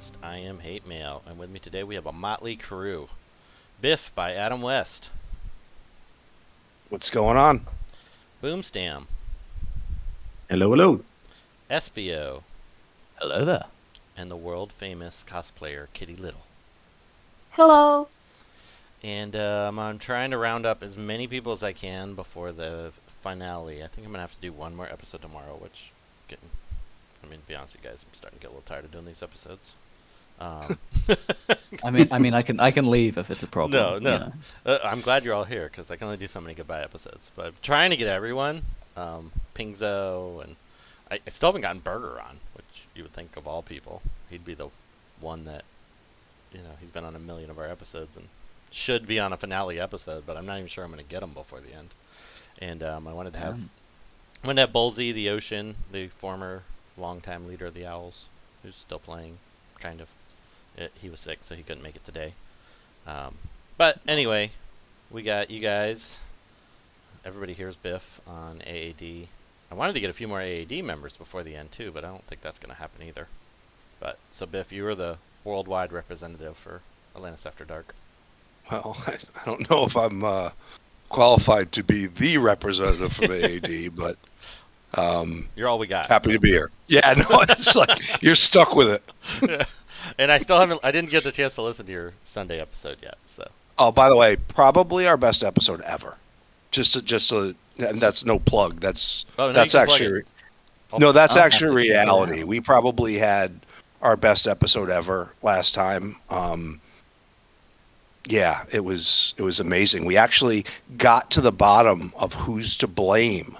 West. I am Hate Mail, and with me today we have a motley crew. Biff by Adam West, What's going on? Boomstam, Hello, hello. Espio, Hello there. and the world famous cosplayer Kitty Little. Hello. And um, I'm trying to round up as many people as I can before the finale. I think I'm gonna have to do one more episode tomorrow, which getting. I mean, to be honest, with you guys, I'm starting to get a little tired of doing these episodes. Um, I mean, I mean, I can I can leave if it's a problem. No, you no. know. Uh, I'm glad you're all here because I can only do so many goodbye episodes. But I'm trying to get everyone. Um, Pingzo and I, I still haven't gotten Burger on, which you would think of all people, he'd be the one that, you know, he's been on a million of our episodes and should be on a finale episode. But I'm not even sure I'm going to get him before the end. And um, I wanted to have, Um, I wanted to have Bullsy, the Ocean, the former longtime leader of the Owls, who's still playing, kind of. It, he was sick, so he couldn't make it today. Um, but anyway, we got you guys. Everybody here's Biff on AAD. I wanted to get a few more AAD members before the end too, but I don't think that's going to happen either. But so Biff, you were the worldwide representative for Atlantis After Dark. Well, I, I don't know if I'm uh, qualified to be the representative for AAD, but um, You're all we got. happy so- to be here. Yeah, no, it's like you're stuck with it. Yeah. and I still haven't. I didn't get the chance to listen to your Sunday episode yet. So Oh, by the way, probably our best episode ever. Just, to, just, to, and that's no plug. That's Oh, no, that's actually no, that's actually to check it reality. We probably had our best episode ever last time. Um, yeah, it was it was amazing. We actually got to the bottom of who's to blame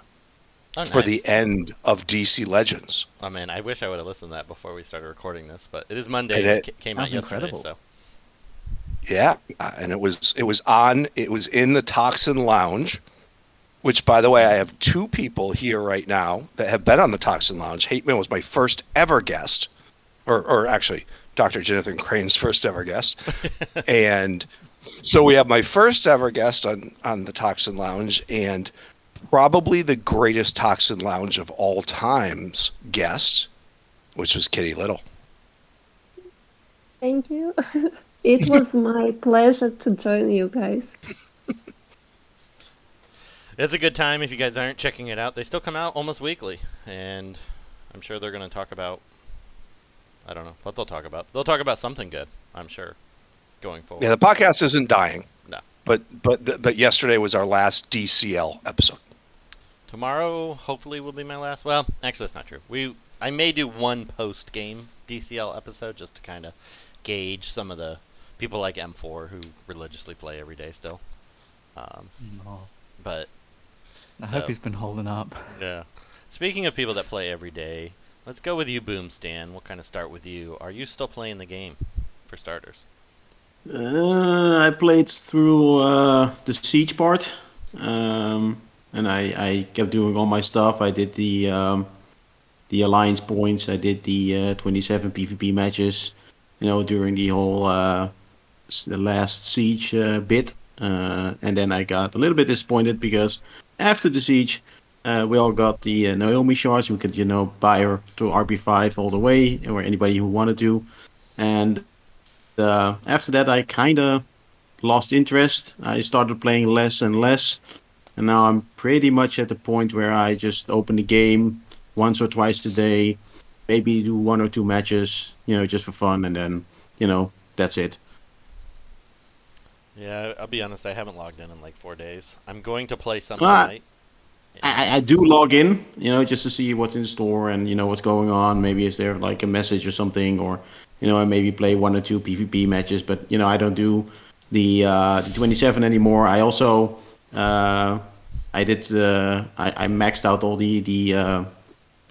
oh, for the end of DC Legends. Oh man, I wish I would have listened to that before we started recording this, but it is Monday. And and it- it came out yesterday, incredible. so Yeah, uh, and it was it was on it was in the Toxin Lounge, which by the way I have two people here right now that have been on the Toxin Lounge. Hate Mail was my first ever guest, or or actually Dr. Jonathan Crane's first ever guest, and so we have my first ever guest on on the Toxin Lounge and probably the greatest Toxin Lounge of all times guest, which was Kitty Little. Thank you. it was my pleasure to join you guys. It's a good time if you guys aren't checking it out. They still come out almost weekly, and I'm sure they're going to talk about. I don't know what they'll talk about. They'll talk about something good. I'm sure, going forward. Yeah, the podcast isn't dying. No. But but but yesterday was our last DCL episode. Tomorrow, hopefully, will be my last. Well, actually, that's not true. We I may do one post game DCL episode just to kind of gauge some of the people like M4 who religiously play every day still. Um, Oh, but I hope he's been holding up. Yeah. Speaking of people that play every day, let's go with you, Boomstam. We'll kind of start with you. Are you still playing the game, for starters? Uh, I played through uh, the siege part, um, and I, I kept doing all my stuff. I did the um, the alliance points. I did the uh, 27 PvP matches. You know, during the whole uh, the last siege uh, bit, uh, and then I got a little bit disappointed because after the siege, uh, we all got the uh, Naomi shards. We could, you know, buy her to RB5 all the way, or anybody who wanted to, and after that, I kind of lost interest. I started playing less and less, and now I'm pretty much at the point where I just open the game once or twice a day, maybe do one or two matches, you know, just for fun, and then, you know, that's it. Yeah, I'll be honest. I haven't logged in in like four days. I'm going to play some Ah. tonight. I, I do log in, you know, just to see what's in store and you know what's going on. Maybe is there like a message or something, or you know, I maybe play one or two PvP matches. But you know, I don't do the uh, the 27 anymore. I also uh, I did uh, I, I maxed out all the the uh,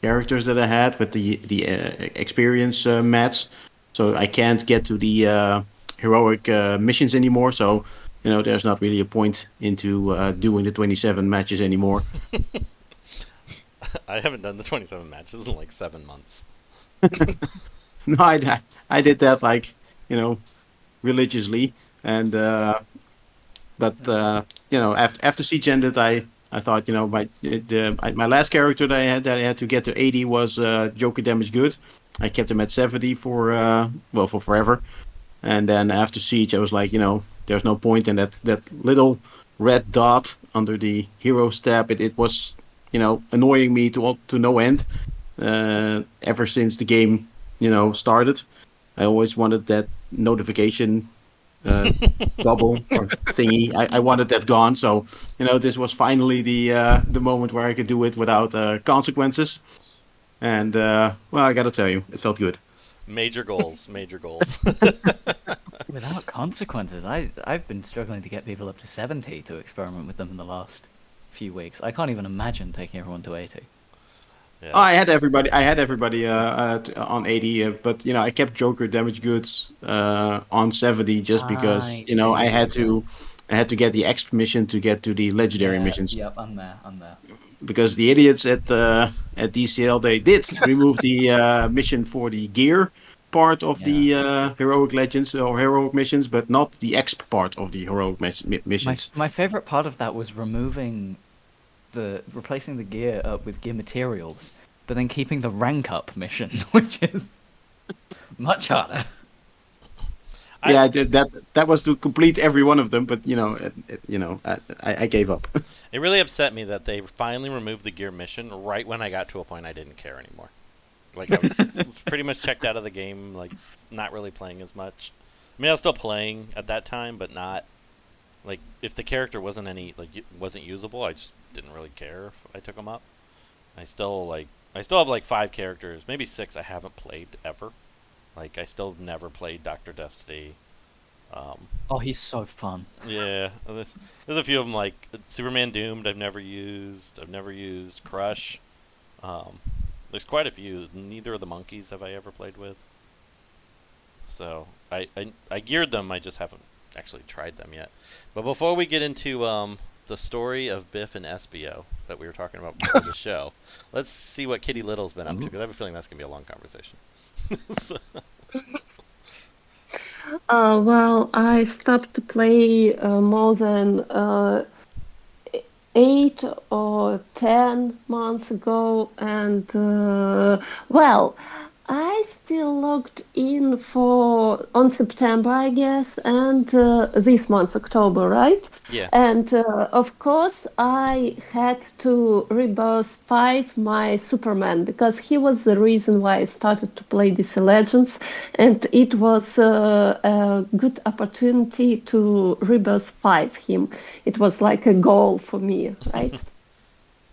characters that I had with the the uh, experience uh, mats, so I can't get to the uh, heroic uh, missions anymore. So you know, there's not really a point into uh, doing the 27 matches anymore. I haven't done the 27 matches in like seven months. no, I, I did that like you know religiously, and uh, but uh, you know after after siege ended, I I thought you know my the I- my last character that I had that I had to get to 80 was uh, Joker damage good, I kept him at 70 for uh, well for forever, and then after Siege, I was like, you know, there's no point in that that little red dot under the hero step. It it was you know annoying me to to no end. Uh, ever since the game you know started, I always wanted that notification uh, bubble or thingy. I, I wanted that gone. So you know, this was finally the uh, the moment where I could do it without uh, consequences. And uh, well, I gotta tell you, it felt good. Major goals, major goals. Without consequences, I I've been struggling to get people up to seventy to experiment with them in the last few weeks. I can't even imagine taking everyone to eighty. Yeah. Oh, I had everybody. I had everybody uh, uh, t- on 80, uh, but you know, I kept Joker damage goods uh, on 70 just because I you know. I had to. I had to get the exp mission to get to the legendary Yeah, missions Yep, I'm there. I'm there. because the idiots at uh, at DCL they did remove the uh, mission for the gear part of the uh, heroic legends or heroic missions, but not the exp part of the heroic mis- mi- My missions. my favorite part of that was removing the replacing the gear up with gear materials, but then keeping the rank up mission, which is much harder. I- yeah, I did that that was to complete every one of them, but you know, it, it, you know, I, I I gave up. It really upset me that they finally removed the gear mission right when I got to a point I didn't care anymore. Like I was, was pretty much checked out of the game, like not really playing as much. I mean, I was still playing at that time, but not like if the character wasn't any like wasn't usable, I just didn't really care if I took them up. I still like I still have like five characters, maybe six I haven't played ever. Like I still never played Doctor Destiny. Um, Oh, he's so fun. yeah, there's, there's a few of them like Superman Doomed. I've never used. I've never used Crush. Um, there's quite a few. Neither of the monkeys have I ever played with. So I, I I geared them. I just haven't actually tried them yet. But before we get into um, the story of Biff and Espio that we were talking about before the show, let's see what Kitty Little's been up to. Because I have a feeling that's gonna be a long conversation. So- Uh, well, I stopped to play uh, more than uh, eight or ten months ago, and uh, well, I still logged in for on September, I guess, and uh, this month, October, right? yeah. And uh, of course, I had to rebirth 5 my Superman because he was the reason why I started to play DC Legends, and it was uh, a good opportunity to rebirth 5 him. It was like a goal for me, right?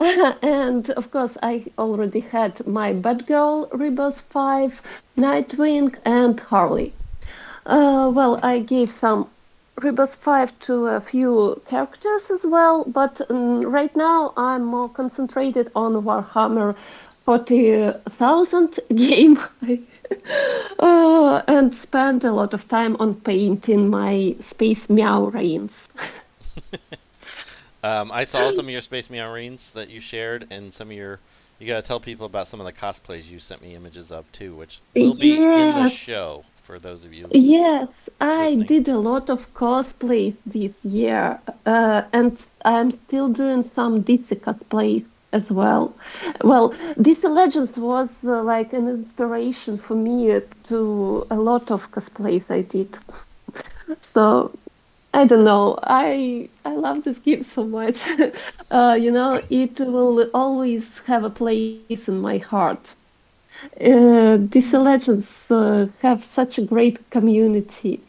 and of course, I already had my Batgirl Rebirth 5, Nightwing, and Harley. Uh, well, I gave some Rebirth 5 to a few characters as well, but um, right now I'm more concentrated on Warhammer 40,000 game. uh, and spend a lot of time on painting my Space Marines. Um, I saw some of your Space Marines that you shared, and some of your. You gotta tell people about some of the cosplays you sent me images of too, which will be in the show for those of you. Yes, I did a lot of cosplays this year, uh, and I'm still doing some DC cosplays as well. Well, DC Legends was uh, like an inspiration for me to a lot of cosplays I did. So I don't know. I I love this game so much. uh, you know, it will always have a place in my heart. Uh, Legends uh, have such a great community,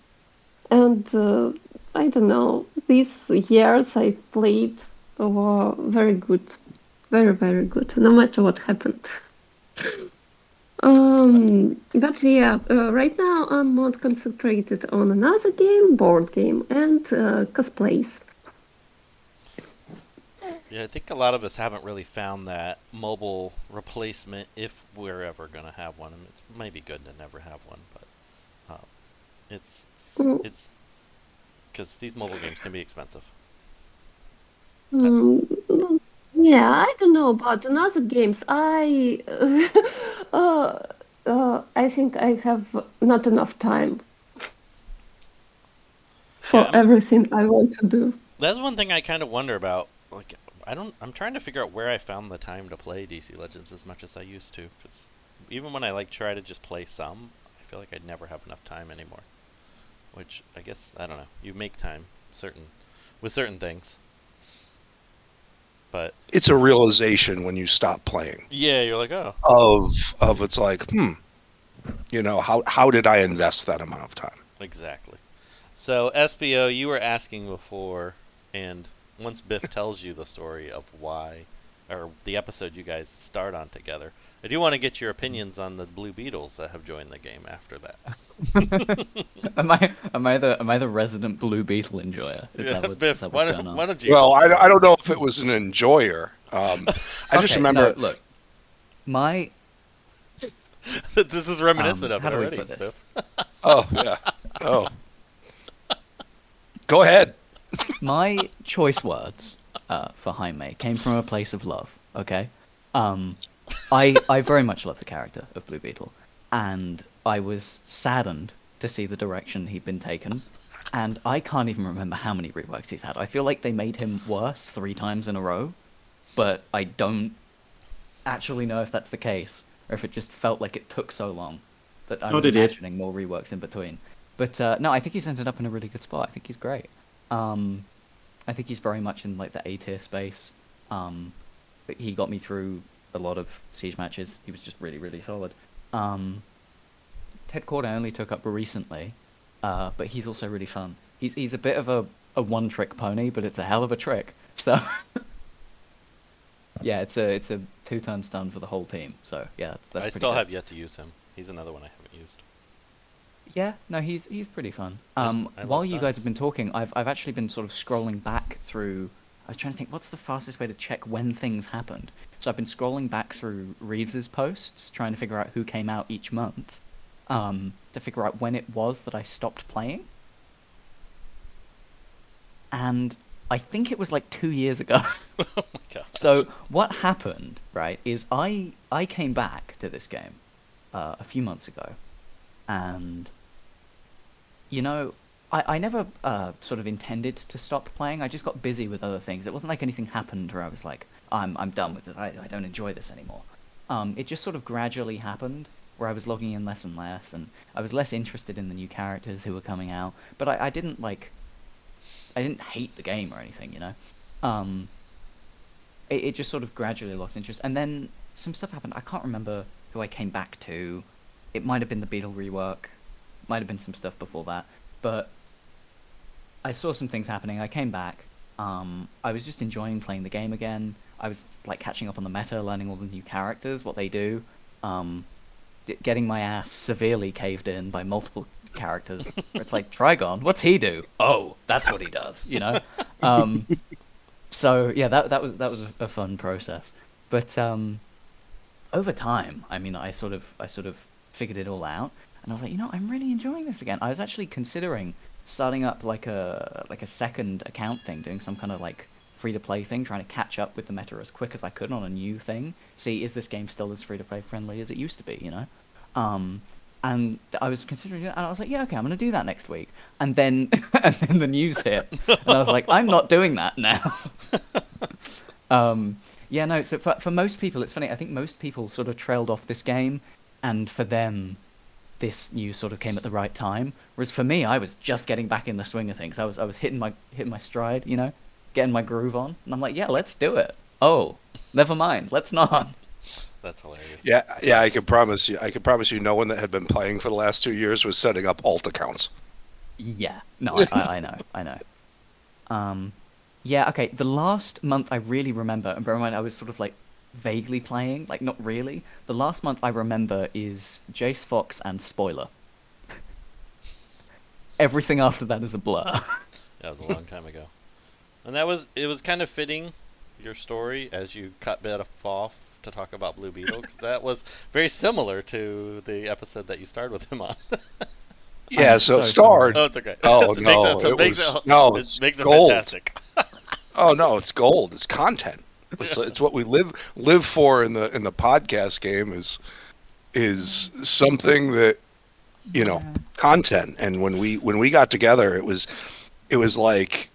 and uh, I don't know. These years I played were very good, very very good. No matter what happened. Um, but yeah, uh, right now I'm more concentrated on another game, board game, and uh, cosplays. Yeah, I think a lot of us haven't really found that mobile replacement if we're ever gonna have one. And it might be good to never have one, but um, it's Mm. it's because these mobile games can be expensive. Mm, yeah, I don't know about another games. I uh, uh, I think I have not enough time for Yeah, everything I want to do. That's one thing I kind of wonder about. Like, I don't. I'm trying to figure out where I found the time to play DC Legends as much as I used to. Because even when I like try to just play some, I feel like I'd never have enough time anymore. Which I guess I don't know. You make time certain with certain things. But It's a realization when you stop playing yeah, you're like, oh, of of it's like, hmm, you know, how how did I invest that amount of time? exactly. So Espio, you were asking before, and once Biff tells you the story of why, or the episode you guys start on together, I do want to get your opinions on the Blue Beetles that have joined the game after that. am I am I the am I the resident Blue Beetle enjoyer? Is Yeah, that what's, Biff, is that what's don't, going on? why don't you? Well, I, don't- I don't know if it was an enjoyer. Um, I just remember. no, look, my this is reminiscent Um, of how it do we already. put this? Oh yeah. Oh. Go ahead. my choice words uh, for Jaime came from a place of love. Okay, um, I I very much love the character of Blue Beetle, and I was saddened to see the direction he'd been taken. And I can't even remember how many reworks he's had. I feel like they made him worse three times in a row, but I don't actually know if that's the case or if it just felt like it took so long that I No, was they did. imagining more reworks in between. But uh, no, I think he's ended up in a really good spot. I think he's great. Um, I think he's very much in like the A tier space. Um, he got me through a lot of siege matches. He was just really, really solid. Um, Ted Kord I only took up recently, uh, but he's also really fun. He's he's a bit of a, a one trick pony, but it's a hell of a trick. So yeah, it's a it's a two turn stun for the whole team. So yeah, that's, that's I still good. have yet to use him. He's another one I haven't used. Yeah, no, he's he's pretty fun. Um, I love while you guys have been talking, I've I've actually been sort of scrolling back through. I was trying to think, what's the fastest way to check when things happened? So I've been scrolling back through Reeves's posts, trying to figure out who came out each month, um, to figure out when it was that I stopped playing. And I think it was like two years ago. oh my god. So what happened, right, is I I came back to this game uh, a few months ago, and you know, I I never uh, sort of intended to stop playing. I just got busy with other things. It wasn't like anything happened where I was like, I'm I'm done with it. I I don't enjoy this anymore. Um, it just sort of gradually happened where I was logging in less and less, and I was less interested in the new characters who were coming out. But I, I didn't like, I didn't hate the game or anything, you know. Um, it, it just sort of gradually lost interest. And then some stuff happened. I can't remember who I came back to. It might have been the Beetle rework, might have been some stuff before that. But I saw some things happening. I came back. Um, I was just enjoying playing the game again. I was like catching up on the meta, learning all the new characters, what they do. Um, getting my ass severely caved in by multiple characters. it's like Trigon, what's he do? Oh, that's what he does. You know. Um, so yeah, that that was that was a, a fun process. But um, over time, I mean, I sort of I sort of figured it all out, and I was like, you know, I'm really enjoying this again. I was actually considering starting up like a like a second account thing, doing some kind of like free to play thing, trying to catch up with the meta as quick as I could on a new thing. See, is this game still as free to play friendly as it used to be? You know. Um, and I was considering it, and I was like, yeah, okay, I'm to do that next week. And then, and then the news hit, and I was like, I'm not doing that now. um, yeah, no. So for for most people, it's funny. I think most people sort of trailed off this game, and for them, this news sort of came at the right time. Whereas for me, I was just getting back in the swing of things. I was I was hitting my hitting my stride, you know, getting my groove on, and I'm like, yeah, let's do it. Oh, never mind, let's not. That's hilarious. Yeah, yeah. I can promise you. I can promise you, no one that had been playing for the last two years was setting up alt accounts. Yeah, no, I, I, I know, I know. Um, yeah, okay. The last month I really remember, and bear in mind I was sort of like vaguely playing, like not really. The last month I remember is Jace Fox and Spoiler. Everything after that is a blur. That was a long time ago. And that was it was kind of fitting your story as you cut Biff off to talk about Blue Beetle because that was very similar to the episode that you started with him on. Yeah, I'm so it so starred. oh, it's okay. Oh, It makes no, it, it makes was- it, no, it makes it gold. fantastic. Oh no, it's gold. It's content. It's, it's what we live live for in the in the podcast game is is something that you know content. And when we when we got together, it was it was like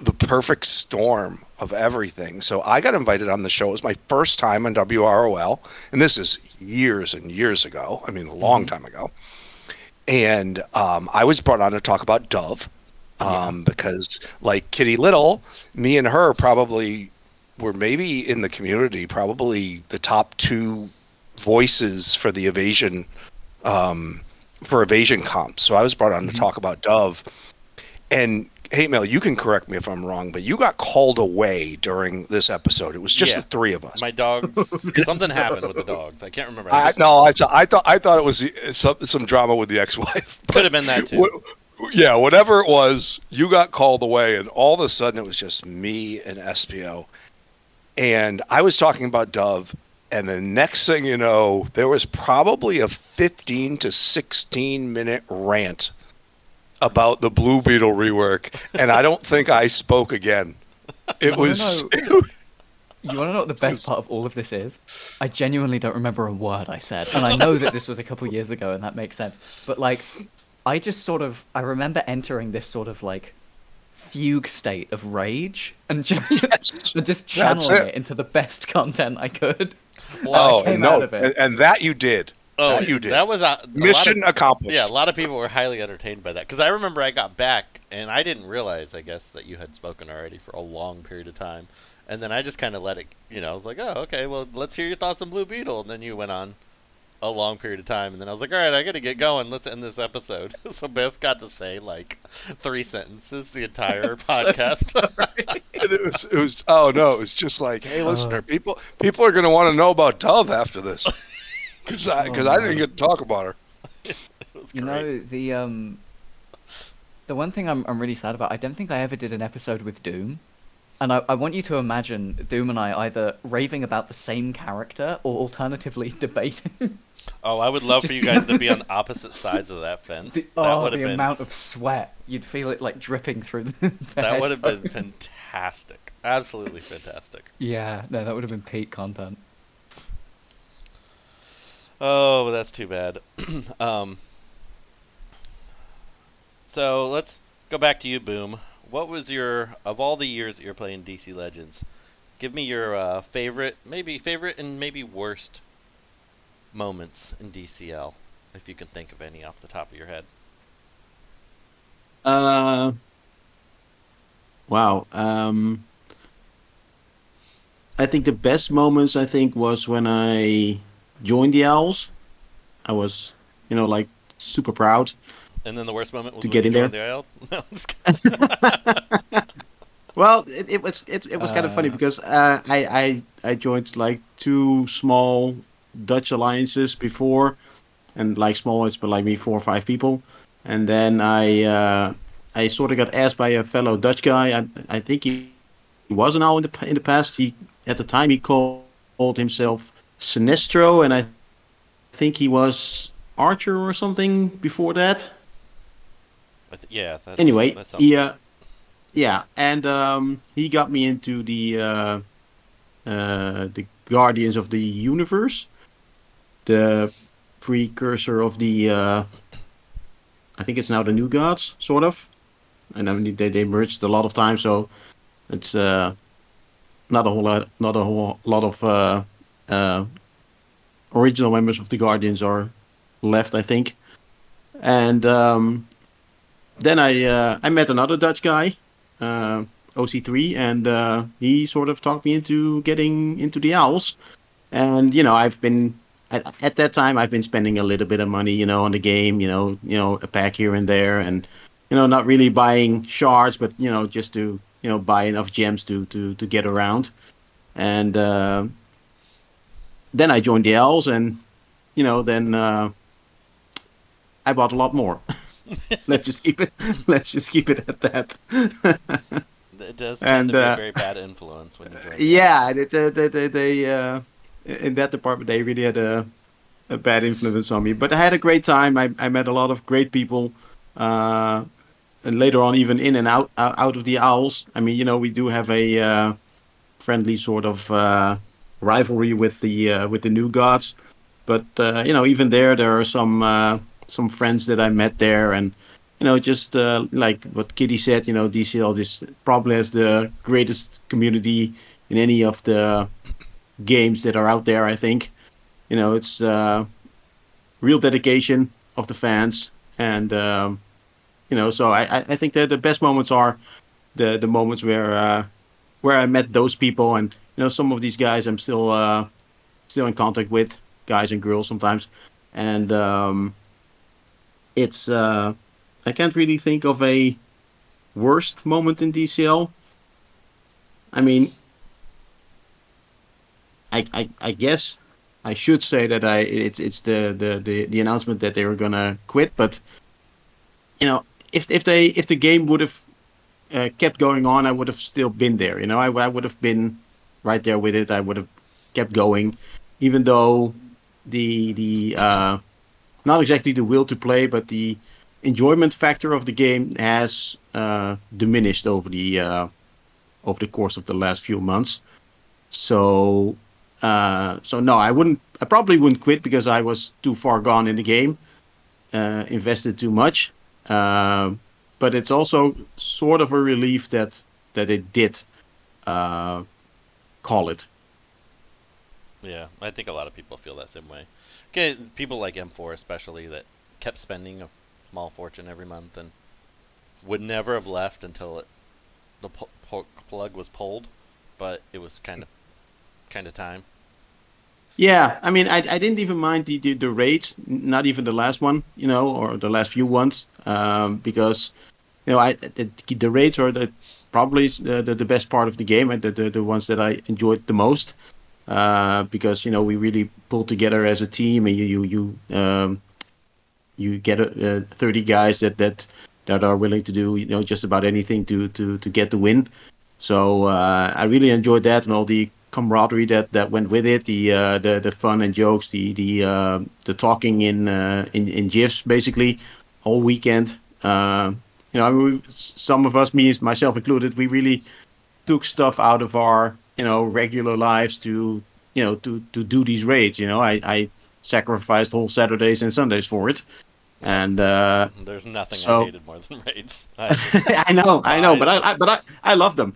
the perfect storm of everything. So I got invited on the show. It was my first time on WROL, and this is years and years ago. I mean, a long time ago. And um, I was brought on to talk about Dove um, because, like Kitty Little, me and her probably were maybe in the community, probably the top two voices for the evasion um, for evasion comps. So I was brought on to talk about Dove, and Hate Mail, you can correct me if I'm wrong, but you got called away during this episode. It was just Yeah. the three of us. My dogs. something happened with the dogs. I can't remember. I, just- no, I, I thought I thought it was some some drama with the ex-wife. Could have been that too. What- yeah, whatever it was, you got called away, and all of a sudden it was just me and Espio. And I was talking about Dove, and the next thing you know, there was probably a 15 to 16 minute rant about the Blue Beetle rework, and I don't think I spoke again. It was. You want to know what the best part of all of this is? I genuinely don't remember a word I said, and I know that this was a couple years ago, and that makes sense. But like, I just sort of I remember entering this sort of like fugue state of rage and just, Yes. and just channeling it. it. into the best content I could. Wow, oh, no, out of it. And, and that you did. oh, that you did. That was a, a lot of- Mission accomplished. Yeah, a lot of people were highly entertained by that because I remember I got back and I didn't realize, I guess, that you had spoken already for a long period of time, and then I just kind of let it, you know, I was like, oh, okay, well, let's hear your thoughts on Blue Beetle, and then you went on a long period of time, and then I was like, all right, I got to get going. Let's end this episode. so Biff got to say like three sentences the entire podcast. And it was, it was oh no it was just like hey Uh. listener people people are going to want to know about dove after this because i because i didn't get to talk about her it You know the um, the one thing I'm I'm really sad about. I don't think I ever did an episode with Doom, and I, I want you to imagine Doom and I either raving about the same character or alternatively debating. Oh, I would love for you guys to be on opposite sides of that fence. The, that oh, would have the been amount of sweat you'd feel it like dripping through the. the that would have been fantastic. Absolutely fantastic. Yeah, no, that would have been peak content. Oh, that's too bad. um, so let's go back to you, Boom. What was your of all the years that you're playing DC Legends? Give me your uh, favorite, maybe favorite and maybe worst moments in DCL, if you can think of any off the top of your head. Uh, wow. Um, I think the best moments I think was when I joined the Owls. I was, you know, like super proud. And then the worst moment was To when get in joined the Owls? No. Well, it, it was it, it was kind of funny Uh. because uh, I, I I joined like two small Dutch alliances before, and like small ones, but like me four or five people, and then I uh, I sort of got asked by a fellow Dutch guy. I I think he, he was an owl in the in the past. He at the time he called, called himself Sinestro, and I think he was Archer or something before that th- yeah. That's, anyway, that sounds he, uh, yeah, and um, he got me into the uh, uh, the Guardians of the Universe, the precursor of the. Uh, I think it's now the New Gods, sort of, and I mean they they merged a lot of times, so it's uh, not a whole lot, not a whole lot of uh, uh, original members of the Guardians are left, I think, and. Um, then I uh, I met another Dutch guy, uh, OC3, and uh, he sort of talked me into getting into the Owls. And you know, I've been at, at that time I've been spending a little bit of money, you know, on the game, you know, you know, a pack here and there, and you know, not really buying shards, but you know, just to you know buy enough gems to to to get around. And uh, then I joined the Owls, and you know, then uh, I bought a lot more. let's just keep it. Let's just keep it at that. It does tend And, to be a uh, very bad influence when you join. yeah, they, they, they, they, they uh, in that department they really had a, a bad influence on me. But I had a great time. I, I met a lot of great people, uh, and later on even in and out out of the owls. I mean, you know, we do have a uh, friendly sort of uh, rivalry with the uh, with the new gods. But uh, you know, even there, there are some uh, some friends that I met there, and you know, just like what Kitty said, you know, DCL just probably has the greatest community in any of the games that are out there. I think, you know, it's uh, real dedication of the fans, and um, you know, so I, I- think that the best moments are the the moments where uh, where I met those people, and you know, some of these guys I'm still uh, still in contact with, guys and girls sometimes, and um, it's uh, I can't really think of a worst moment in DCL. I mean, I, I, I guess I should say that I it's it's the, the, the, the announcement that they were gonna quit, but you know if if they if the game would have uh, kept going on, I would have still been there. You know, I, I would have been right there with it. I would have kept going, even though the the uh, not exactly the will to play, but the enjoyment factor of the game has uh, diminished over the uh, over the course of the last few months. So uh, so no, I wouldn't. I probably wouldn't quit because I was too far gone in the game, uh, invested too much. Uh, but it's also sort of a relief that that it did uh, call it. Yeah, I think a lot of people feel that same way. Okay, people like M4 especially that kept spending a small fortune every month and would never have left until it, the pu- pu- plug was pulled, but it was kind of kind of time. Yeah, I mean, I, I didn't even mind the, the, the raids, not even the last one, you know, or the last few ones, um, because, you know, I the, the raids are the probably the, the, the best part of the game and the, the, the ones that I enjoyed the most, uh, because you know we really pulled together as a team and you you you um, you get uh, 30 guys that that that are willing to do you know just about anything to to to get the win. So uh, I really enjoyed that and all the camaraderie that, that went with it, the uh, the the fun and jokes, the the uh, the talking in uh, in in gifs basically all weekend. Uh, you know, I mean, we, some of us, me myself included, we really took stuff out of our you know regular lives to you know to to do these raids. You know, I I sacrificed whole Saturdays and Sundays for it, and uh, There's nothing So- I hated more than raids. I just- I know, I know, but I, I but I, I love them,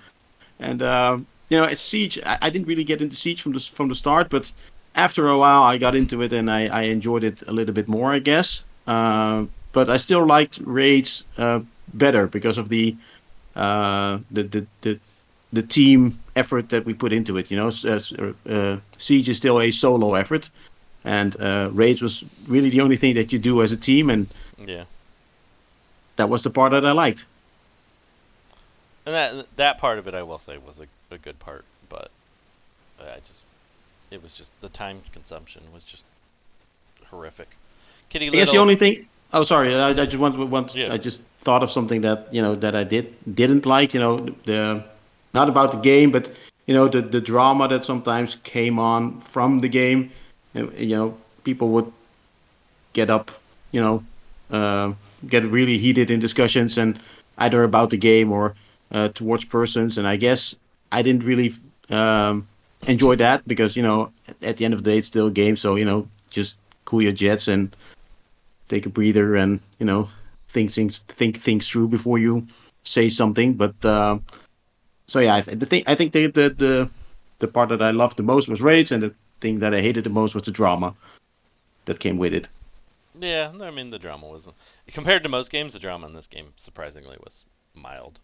and um, you know, Siege. I, I didn't really get into Siege from the from the start, but after a while, I got into it and I, I enjoyed it a little bit more, I guess. Uh, but I still liked raids uh, better because of the, uh, the the the the team effort that we put into it. You know, S- uh, Siege is still a solo effort, and uh, raids was really the only thing that you do as a team, and yeah. that was the part that I liked. And that that part of it, I will say, was a, a good part, but I just, it was just the time consumption was just horrific. Kitty I guess the only thing. Oh, sorry. I, I just want, want Yeah. I just thought of something that you know that I did didn't like. You know, the not about the game, but you know the the drama that sometimes came on from the game. You you know, people would get up. You know, uh, get really heated in discussions and either about the game or uh, towards persons. And I guess I didn't really um, enjoy that because you know at, the end of the day it's still a game. So you know, just cool your jets and take a breather and you know think things think things through before you say something. But uh, so yeah, I th- the thing I think the, the the the part that I loved the most was raids, and the thing that I hated the most was the drama that came with it. Yeah, I mean the drama was compared to most games. The drama in this game surprisingly was mild,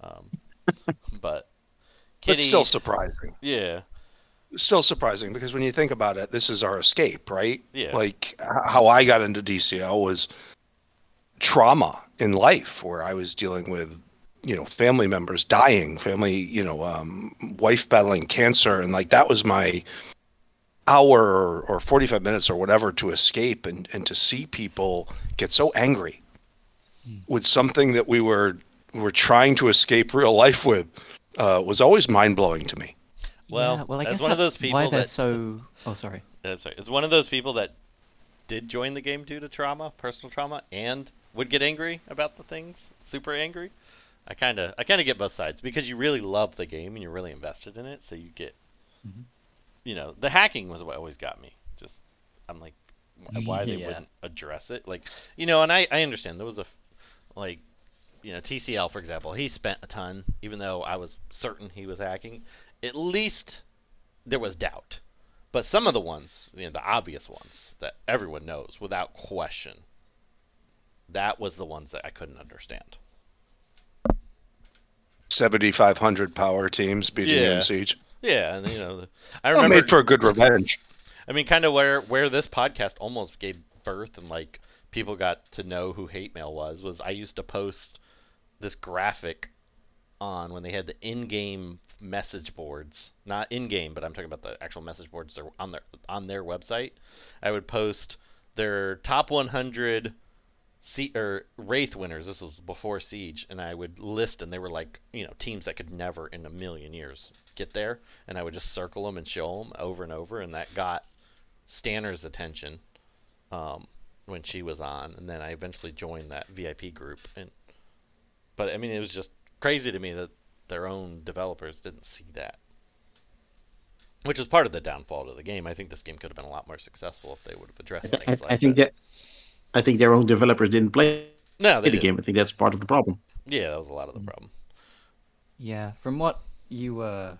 um, but Kitty. But still surprising. yeah, Still surprising because when you think about it, this is our escape, right? Yeah. Like how I got into DCL was trauma in life where I was dealing with, you know, family members dying, family, you know, um, wife battling cancer. And like that was my hour or, or 45 minutes or whatever to escape and, and to see people get so angry with something that we were were trying to escape real life with uh, was always mind blowing to me. Well, yeah, well, I guess one of that's those people why they're that- so. Oh, sorry. I'm sorry. It's one of those people that did join the game due to trauma, personal trauma, and would get angry about the things, super angry. I kind of, I kind of get both sides because you really love the game and you're really invested in it, so you get, Mm-hmm. you know, the hacking was what always got me. Just, I'm like, wh- why they wouldn't address it, like, you know, and I, I understand there was a, like you know TCL for example, he spent a ton, even though I was certain he was hacking. At least there was doubt. But some of the ones, you know, the obvious ones that everyone knows without question, that was the ones that I couldn't understand. 7,500 power teams beating Yeah. Siege. Yeah, and you know, I Well, remember made for a good revenge. I mean, kind of where where this podcast almost gave birth and like people got to know who hate mail was was I used to post this graphic on when they had the in-game message boards, not in-game, but I'm talking about the actual message boards that on their on their website. I would post their top 100 Se- or Wraith winners. This was before Siege, and I would list, and they were like, you know, teams that could never in a million years get there, and I would just circle them and show them over and over, and that got Stanner's attention um, when she was on, and then I eventually joined that VIP group, and but I mean, it was just crazy to me that their own developers didn't see that. Which was part of the downfall to the game. I think this game could have been a lot more successful if they would have addressed I, things like I think that I think their own developers didn't play no, they the didn't. game. I think that's part of the problem. Yeah, that was a lot of the problem. Yeah, from what you uh,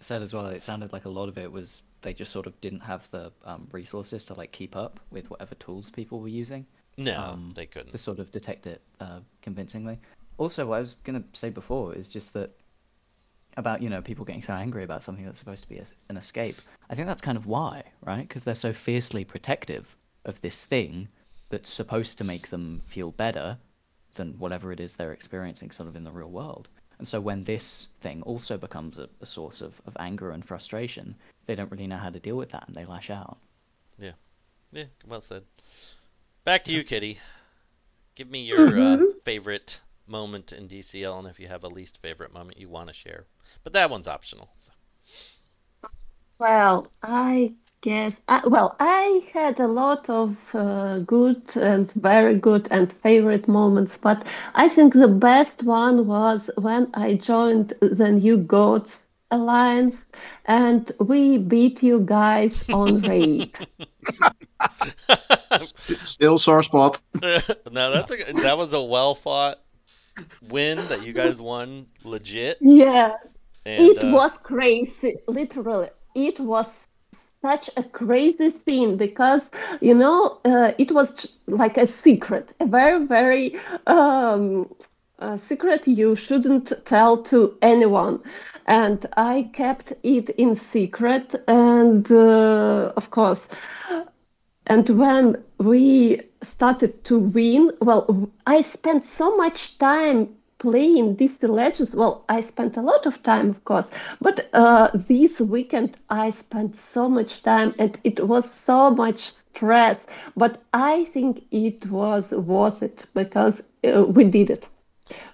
said as well, it sounded like a lot of it was they just sort of didn't have the um, resources to like keep up with whatever tools people were using No, Um, they couldn't. to sort of detect it uh, convincingly. Also, what I was gonna say before is just that about you know people getting so angry about something that's supposed to be a, an escape. I think that's kind of why, right? Because they're so fiercely protective of this thing that's supposed to make them feel better than whatever it is they're experiencing sort of in the real world. And so when this thing also becomes a, a source of, of anger and frustration, they don't really know how to deal with that and they lash out. Yeah, Yeah, well said. Back to you, Kitty. Give me your uh, favorite moment in DCL, and if you have a least favorite moment you want to share. But that one's optional. So. Well, I guess, I, well, I had a lot of uh, good and very good and favorite moments, but I think the best one was when I joined the New Gods Alliance and we beat you guys on raid. Still sore spot. no, that's a, that was a well fought win that you guys won legit. Yeah, And, it uh, was crazy, literally. It was such a crazy thing because you know uh, it was j- like a secret, a very very um, a secret you shouldn't tell to anyone. And I kept it in secret, and uh, of course, and when we started to win, well, I spent so much time playing these legends. Well, I spent a lot of time, of course, but uh, this weekend I spent so much time and it was so much stress. But I think it was worth it because uh, we did it.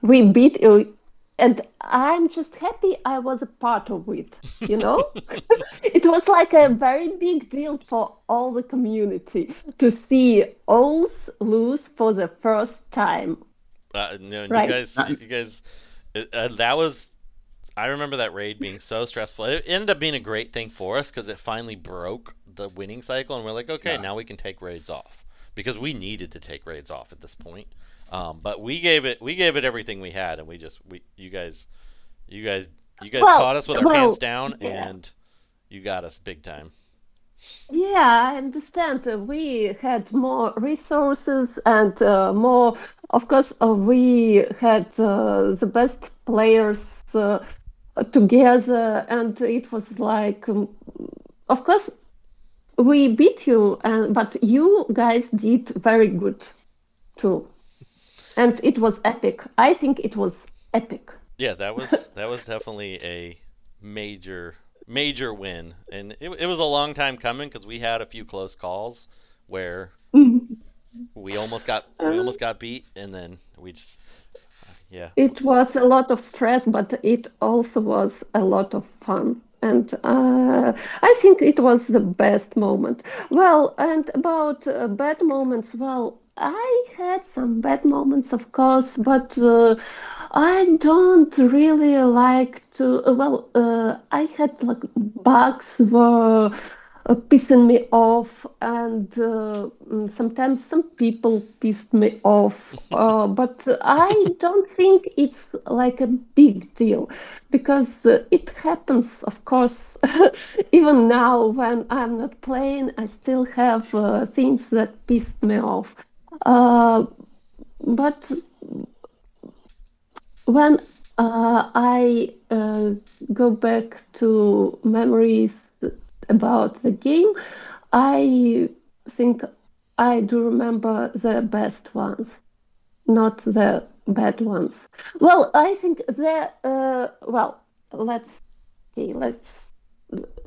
We beat you. And I'm just happy I was a part of it, you know? it was like a very big deal for all the community to see Owls lose for the first time. Uh, no, Right. you guys, you guys, uh, that was. I remember that raid being so stressful. It ended up being a great thing for us because it finally broke the winning cycle, and we're like, okay, now we can take raids off because we needed to take raids off at this point. Um, but we gave it, we gave it everything we had, and we just, we, you guys, you guys, you guys Well, caught us with our well, pants down, yeah. and you got us big time. Yeah, I understand. We had more resources and uh, more, of course, uh, we had uh, the best players uh, together, and it was like, um, of course, we beat you, uh, but you guys did very good too. And it was epic. I think it was epic. Yeah, that was that was definitely a major major win, and it, it was a long time coming because we had a few close calls where we almost got we almost got beat, and then we just yeah It was a lot of stress, but it also was a lot of fun. And uh, I think it was the best moment. Well, and about uh, bad moments, well, I had some bad moments, of course, but uh, I don't really like to. uh, Well, uh, I had like bugs were uh, pissing me off, and uh, mm, sometimes some people pissed me off. Uh, but I don't think it's like a big deal because uh, it happens, of course. even now, when I'm not playing, I still have uh, things that pissed me off. Uh, but when uh, I uh, go back to memories about the game, I think I do remember the best ones, not the bad ones. Well, I think the uh, well, let's okay, let's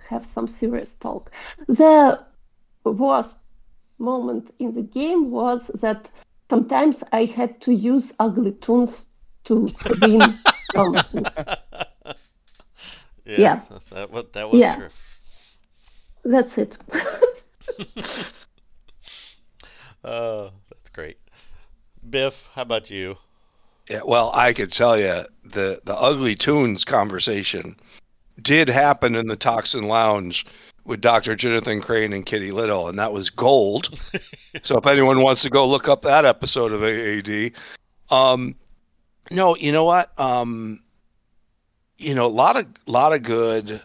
have some serious talk. The worst moment in the game was that sometimes I had to use ugly tunes to win something. Yeah, Yeah. That, wa- that was Yeah. true. That's it. Oh, that's great. Biff, how about you? Yeah, well, I could tell you the the ugly tunes conversation did happen in the Toxin Lounge with Dr. Jonathan Crane and Kitty Little, and that was gold. so if anyone wants to go look up that episode of AAD, um, no, you know what? Um, you know, a lot of lot of good.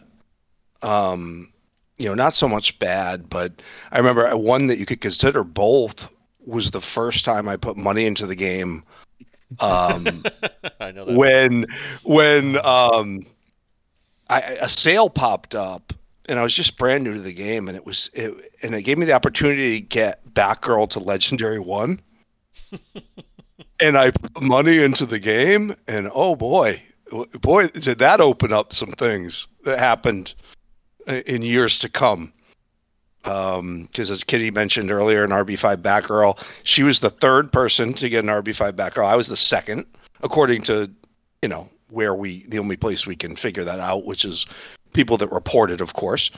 Um, you know, not so much bad, but I remember one that you could consider both was the first time I put money into the game. Um, I know that. when when um I, a sale popped up and I was just brand new to the game and it was it, and it gave me the opportunity to get Batgirl to Legendary One. and I put money into the game and oh boy, boy did that open up some things that happened in years to come. Um, because as Kitty mentioned earlier, an RB5 Batgirl, she was the third person to get an RB5 Batgirl. I was the second according to you know where we the only place we can figure that out which is people that reported of course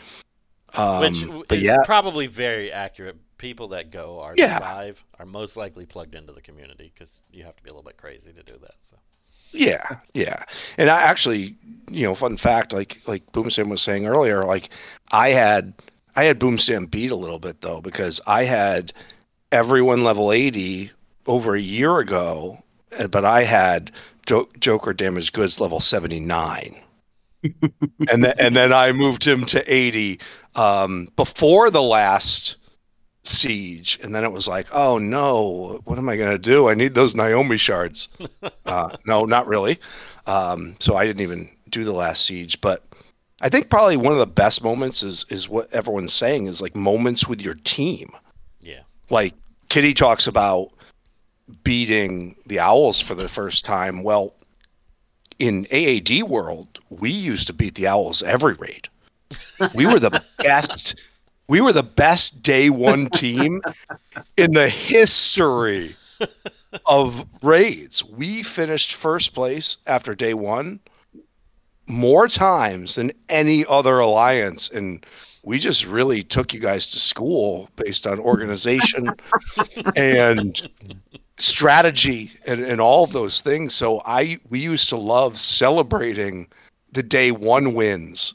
um, Which but is yeah probably very accurate. People that go RB5 Yeah. are most likely plugged into the community because you have to be a little bit crazy to do that. So yeah yeah and i actually you know fun fact like like boomstam was saying earlier like i had i had boomstam beat a little bit though because i had everyone level 80 over a year ago uh, but i had joker damaged goods level 79 and then and then I moved him to 80 um, before the last siege, and then it was like, oh no, what am I gonna do? I need those Naomi shards. uh, no, not really. Um, so I didn't even do the last siege, but I think probably one of the best moments is is what everyone's saying is like moments with your team. yeah, Like Kitty talks about beating the Owls for the first time. Well, in AAD world, we used to beat the Owls every raid. We were the best. We were the best day one team in the history of raids. We finished first place after day one more times than any other alliance, and we just really took you guys to school based on organization and strategy and, and all of those things. So I we used to love celebrating the day one wins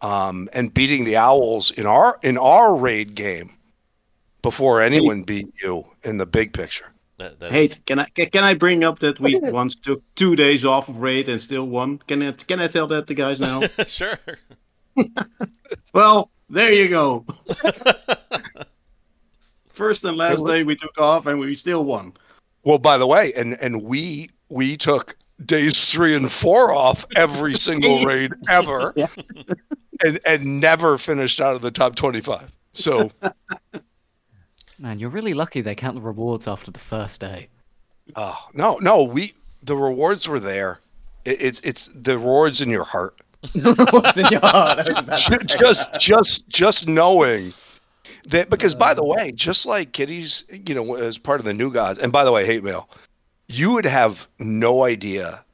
um, and beating the owls in our in our raid game before anyone beat you in the big picture. that, that Hey, is- can I can, can I bring up that we once took two days off of raid and still won? Can I can I tell that to guys now? sure. well, there you go. First and last day we took off and we still won. Well, by the way, and and we we took days three and four off every single raid ever, Yeah. and and never finished out of the top twenty five. So Man, you're really lucky they count the rewards after the first day. uh, no, no, we the rewards were there. It, it's it's the rewards in your heart. What's in your heart? I was about to Ju- say just just just knowing that because by the uh. way just like kitty's you know as part of the new gods and by the way hate mail you would have no idea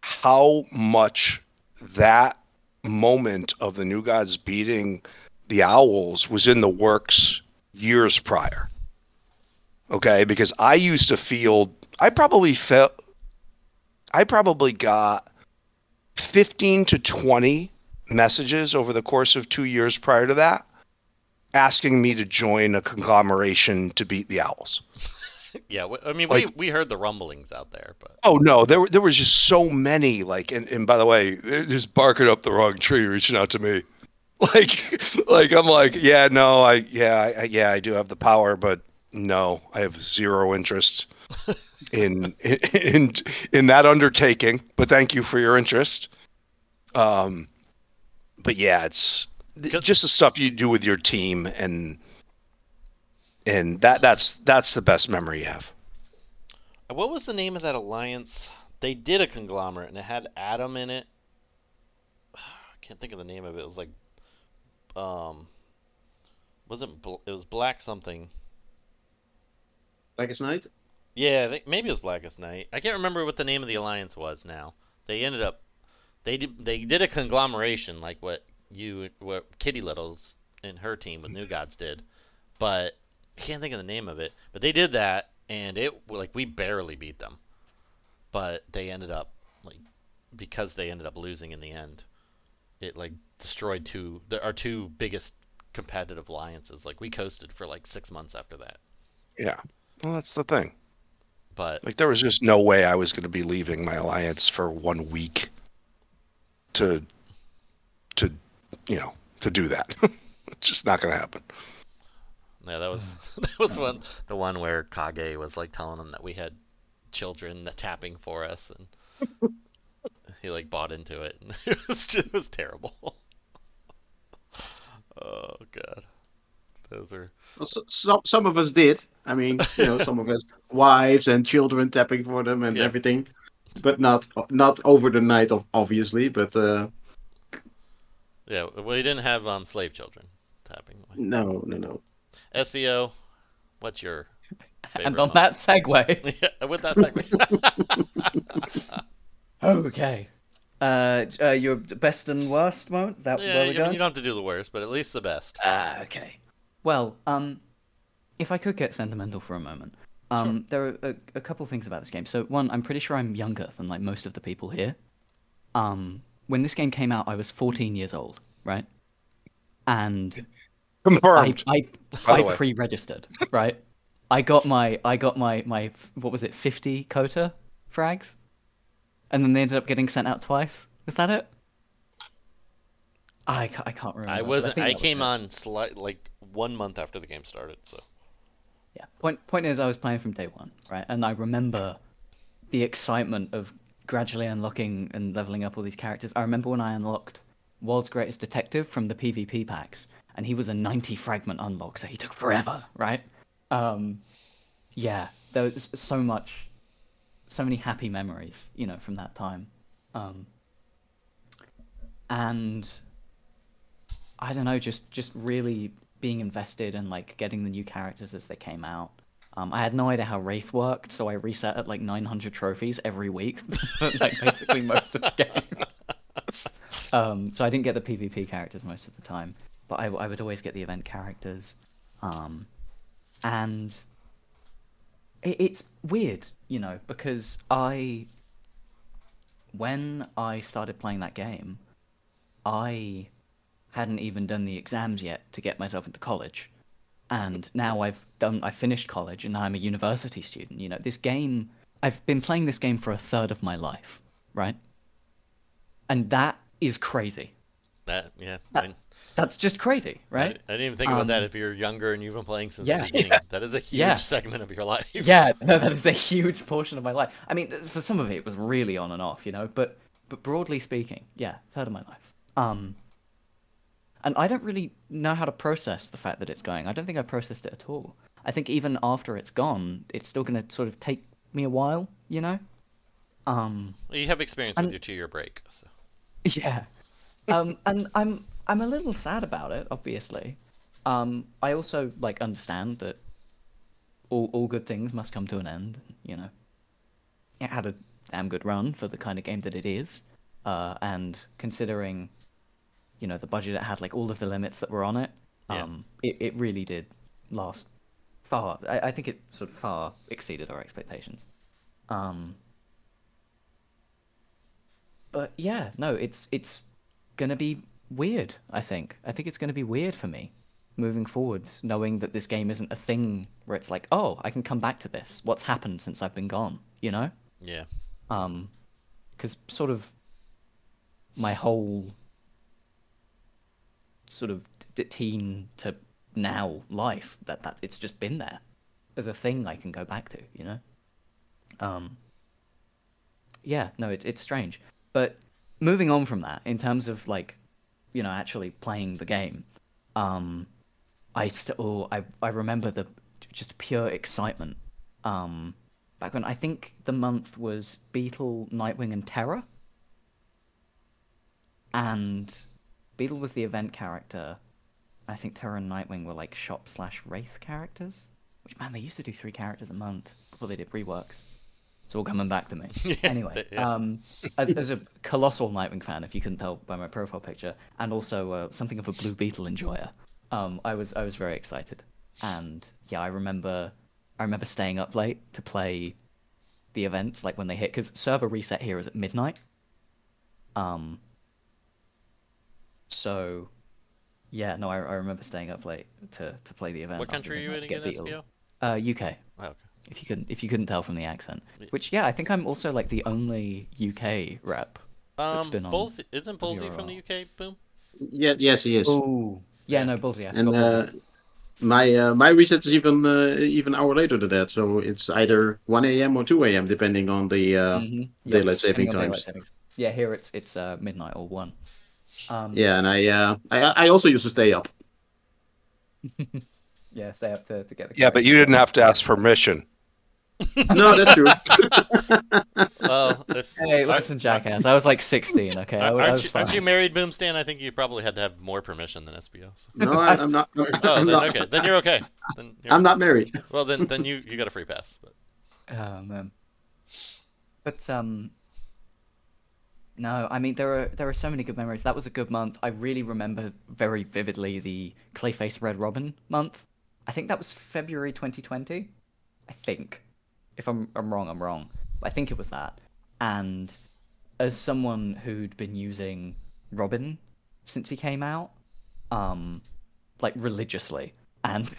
how much that moment of the new gods beating the owls was in the works years prior. Okay? Because i used to feel i probably felt i probably got 15 to 20 messages over the course of two years prior to that, asking me to join a conglomeration to beat the Owls. Yeah, I mean, Like- we we heard the rumblings out there, but Oh no, there there was just so many. Like, and, and by the way, they're just barking up the wrong tree, reaching out to me. Like, like I'm like, yeah, no, I, yeah, I, yeah, I do have the power, but no, I have zero interest in in in that undertaking. But thank you for your interest. Um, but yeah, it's. Just the stuff you do with your team, and and that that's that's the best memory you have. what was the name of that alliance? They did a conglomerate, and it had Adam in it. I can't think of the name of it. It was like, um, wasn't bl- it was Black something? Blackest Night. Yeah, I think maybe it was Blackest Night. I can't remember what the name of the alliance was now. They ended up they did they did a conglomeration like what you what Kitty Littles and her team with New mm-hmm. Gods did, but I can't think of the name of it. But they did that, and it like we barely beat them, but they ended up like because they ended up losing in the end. It like destroyed two the, our two biggest competitive alliances. Like we coasted for like six months after that, Yeah, well, that's the thing. but Like there was just no way I was going to be leaving my alliance for one week to to you know to do that. it's just not going to happen. Yeah, that was that was one the one where Kage was like telling him that we had children tapping for us, and he like bought into it, and it was just it was terrible. oh god, those are Well, so, some some of us did. I mean, you know, some of us wives and children tapping for them and Yeah. everything, but not not over the night, of obviously. But uh, yeah. We didn't have um slave children tapping. no, no, no. Espio, what's your favorite And on moment? that segue, yeah, with that segue. okay. Uh, uh, your best and worst moments. That yeah, where I we're mean, you don't have to do the worst, but at least the best. Ah, okay. Well, um, if I could get sentimental for a moment, um, there are a, a couple things about this game. So, one, I'm pretty sure I'm younger than like most of the people here. Um, when this game came out, I was 14 years old, right? And I Confirmed. I, By the I pre-registered, right? I got my I got my my what was it 50 quota frags, and then they ended up getting sent out twice. Was that it? I, I can't remember. I wasn't. think I was came it. on slight like one month after the game started, so. Yeah. Point point is, I was playing from day one, right? And I remember the excitement of gradually unlocking and leveling up all these characters. I remember when I unlocked World's Greatest Detective from the PvP packs, and he was a 90 fragment unlock, so he took forever, right? Um, yeah, there was so much, so many happy memories, you know, from that time. Um, and I don't know, just just really being invested and like getting the new characters as they came out. Um, I had no idea how Wraith worked, so I reset at like 900 trophies every week, like basically most of the game. Um, so I didn't get the PvP characters most of the time, but I, I would always get the event characters. Um, and it, it's weird, you know, because I, when I started playing that game, I hadn't even done the exams yet to get myself into college. And now I've done I finished college and now I'm a university student. You know, this game I've been playing this game for a third of my life, right? And that is crazy. That yeah. That- I, That's just crazy, right? I didn't even think about that. Um, If you're younger and you've been playing since yeah. the beginning, that is a huge Yeah. segment of your life. yeah, no, that is a huge portion of my life. I mean, for some of it, it was really on and off, you know. But but broadly speaking, yeah, third of my life. Um, and I don't really know how to process the fact that it's going. I don't think I processed it at all. I think even after it's gone, it's still going to sort of take me a while, you know. Um, Well, you have experience And- with your two-year break, so. Yeah. Um, and I'm I'm a little sad about it, obviously. Um, I also like understand that all all good things must come to an end. You know, it had a damn good run for the kind of game that it is, uh, and considering, you know, the budget it had, like all of the limits that were on it, Yeah. um, it it really did last far. I, I think it sort of far exceeded our expectations. Um, but yeah, no, it's it's gonna be weird. I think. I think it's going to be weird for me moving forwards, knowing that this game isn't a thing where it's like, oh, I can come back to this. What's happened since I've been gone? You know? Yeah. Um, because sort of my whole sort of teen to now life that that it's just been there as a thing I can go back to. You know? Um. Yeah. No, it's it's strange, but moving on from that, in terms of like, you know, actually playing the game, um, I still oh, I I remember the just pure excitement. Um, back when I think the month was Beetle, Nightwing, and Terra, and Beetle was the event character. I think Terra and Nightwing were like shop slash wraith characters. Which man, they used to do three characters a month before they did reworks. It's all coming back to me. anyway, th- yeah. um, as, as a colossal Nightwing fan, if you couldn't tell by my profile picture, and also uh, something of a Blue Beetle enjoyer, um, I was I was very excited. And yeah, I remember I remember staying up late to play the events like when they hit because server reset here is at midnight. Um. So, yeah, no, I, I remember staying up late to, to play the event. What country are you in midnight to again, get Uh, UK. Oh, okay. If you couldn't if you couldn't tell from the accent, which yeah, I think I'm also like the only UK rep. That's Um, been on Bullseye, isn't Hero Bullseye from the UK? Boom. Yeah, yes, he is. Oh, yeah, no, Bullseye. I and forgot uh, my uh, my reset is even uh, even hour later than that, so it's either 1 a.m. or 2 a.m. depending on the uh, Mhm. daylight saving depending on daylight times. Yeah, here it's it's uh, midnight or one. Um, Yeah, and I uh, I I also used to stay up. yeah, stay up to, to get the. Yeah, but you didn't have to ask permission. no, that's true. Well, if, Hey, I- listen, jackass. I was like 16. Okay, I, I aren't, was you, fine. aren't you married, Boomstam? I think you probably had to have more permission than Espio. So. No, I, I'm not. I'm, Oh, I'm then not. okay. Then you're okay. Then you're, I'm not married. Well, then then you you got a free pass. But. Oh man. But um no, I mean there are there are so many good memories. That was a good month. I really remember very vividly the Clayface Red Robin month. I think that was February 2020. I think. If I'm I'm wrong, I'm wrong. I think it was that. And as someone who'd been using Robin since he came out, um like religiously and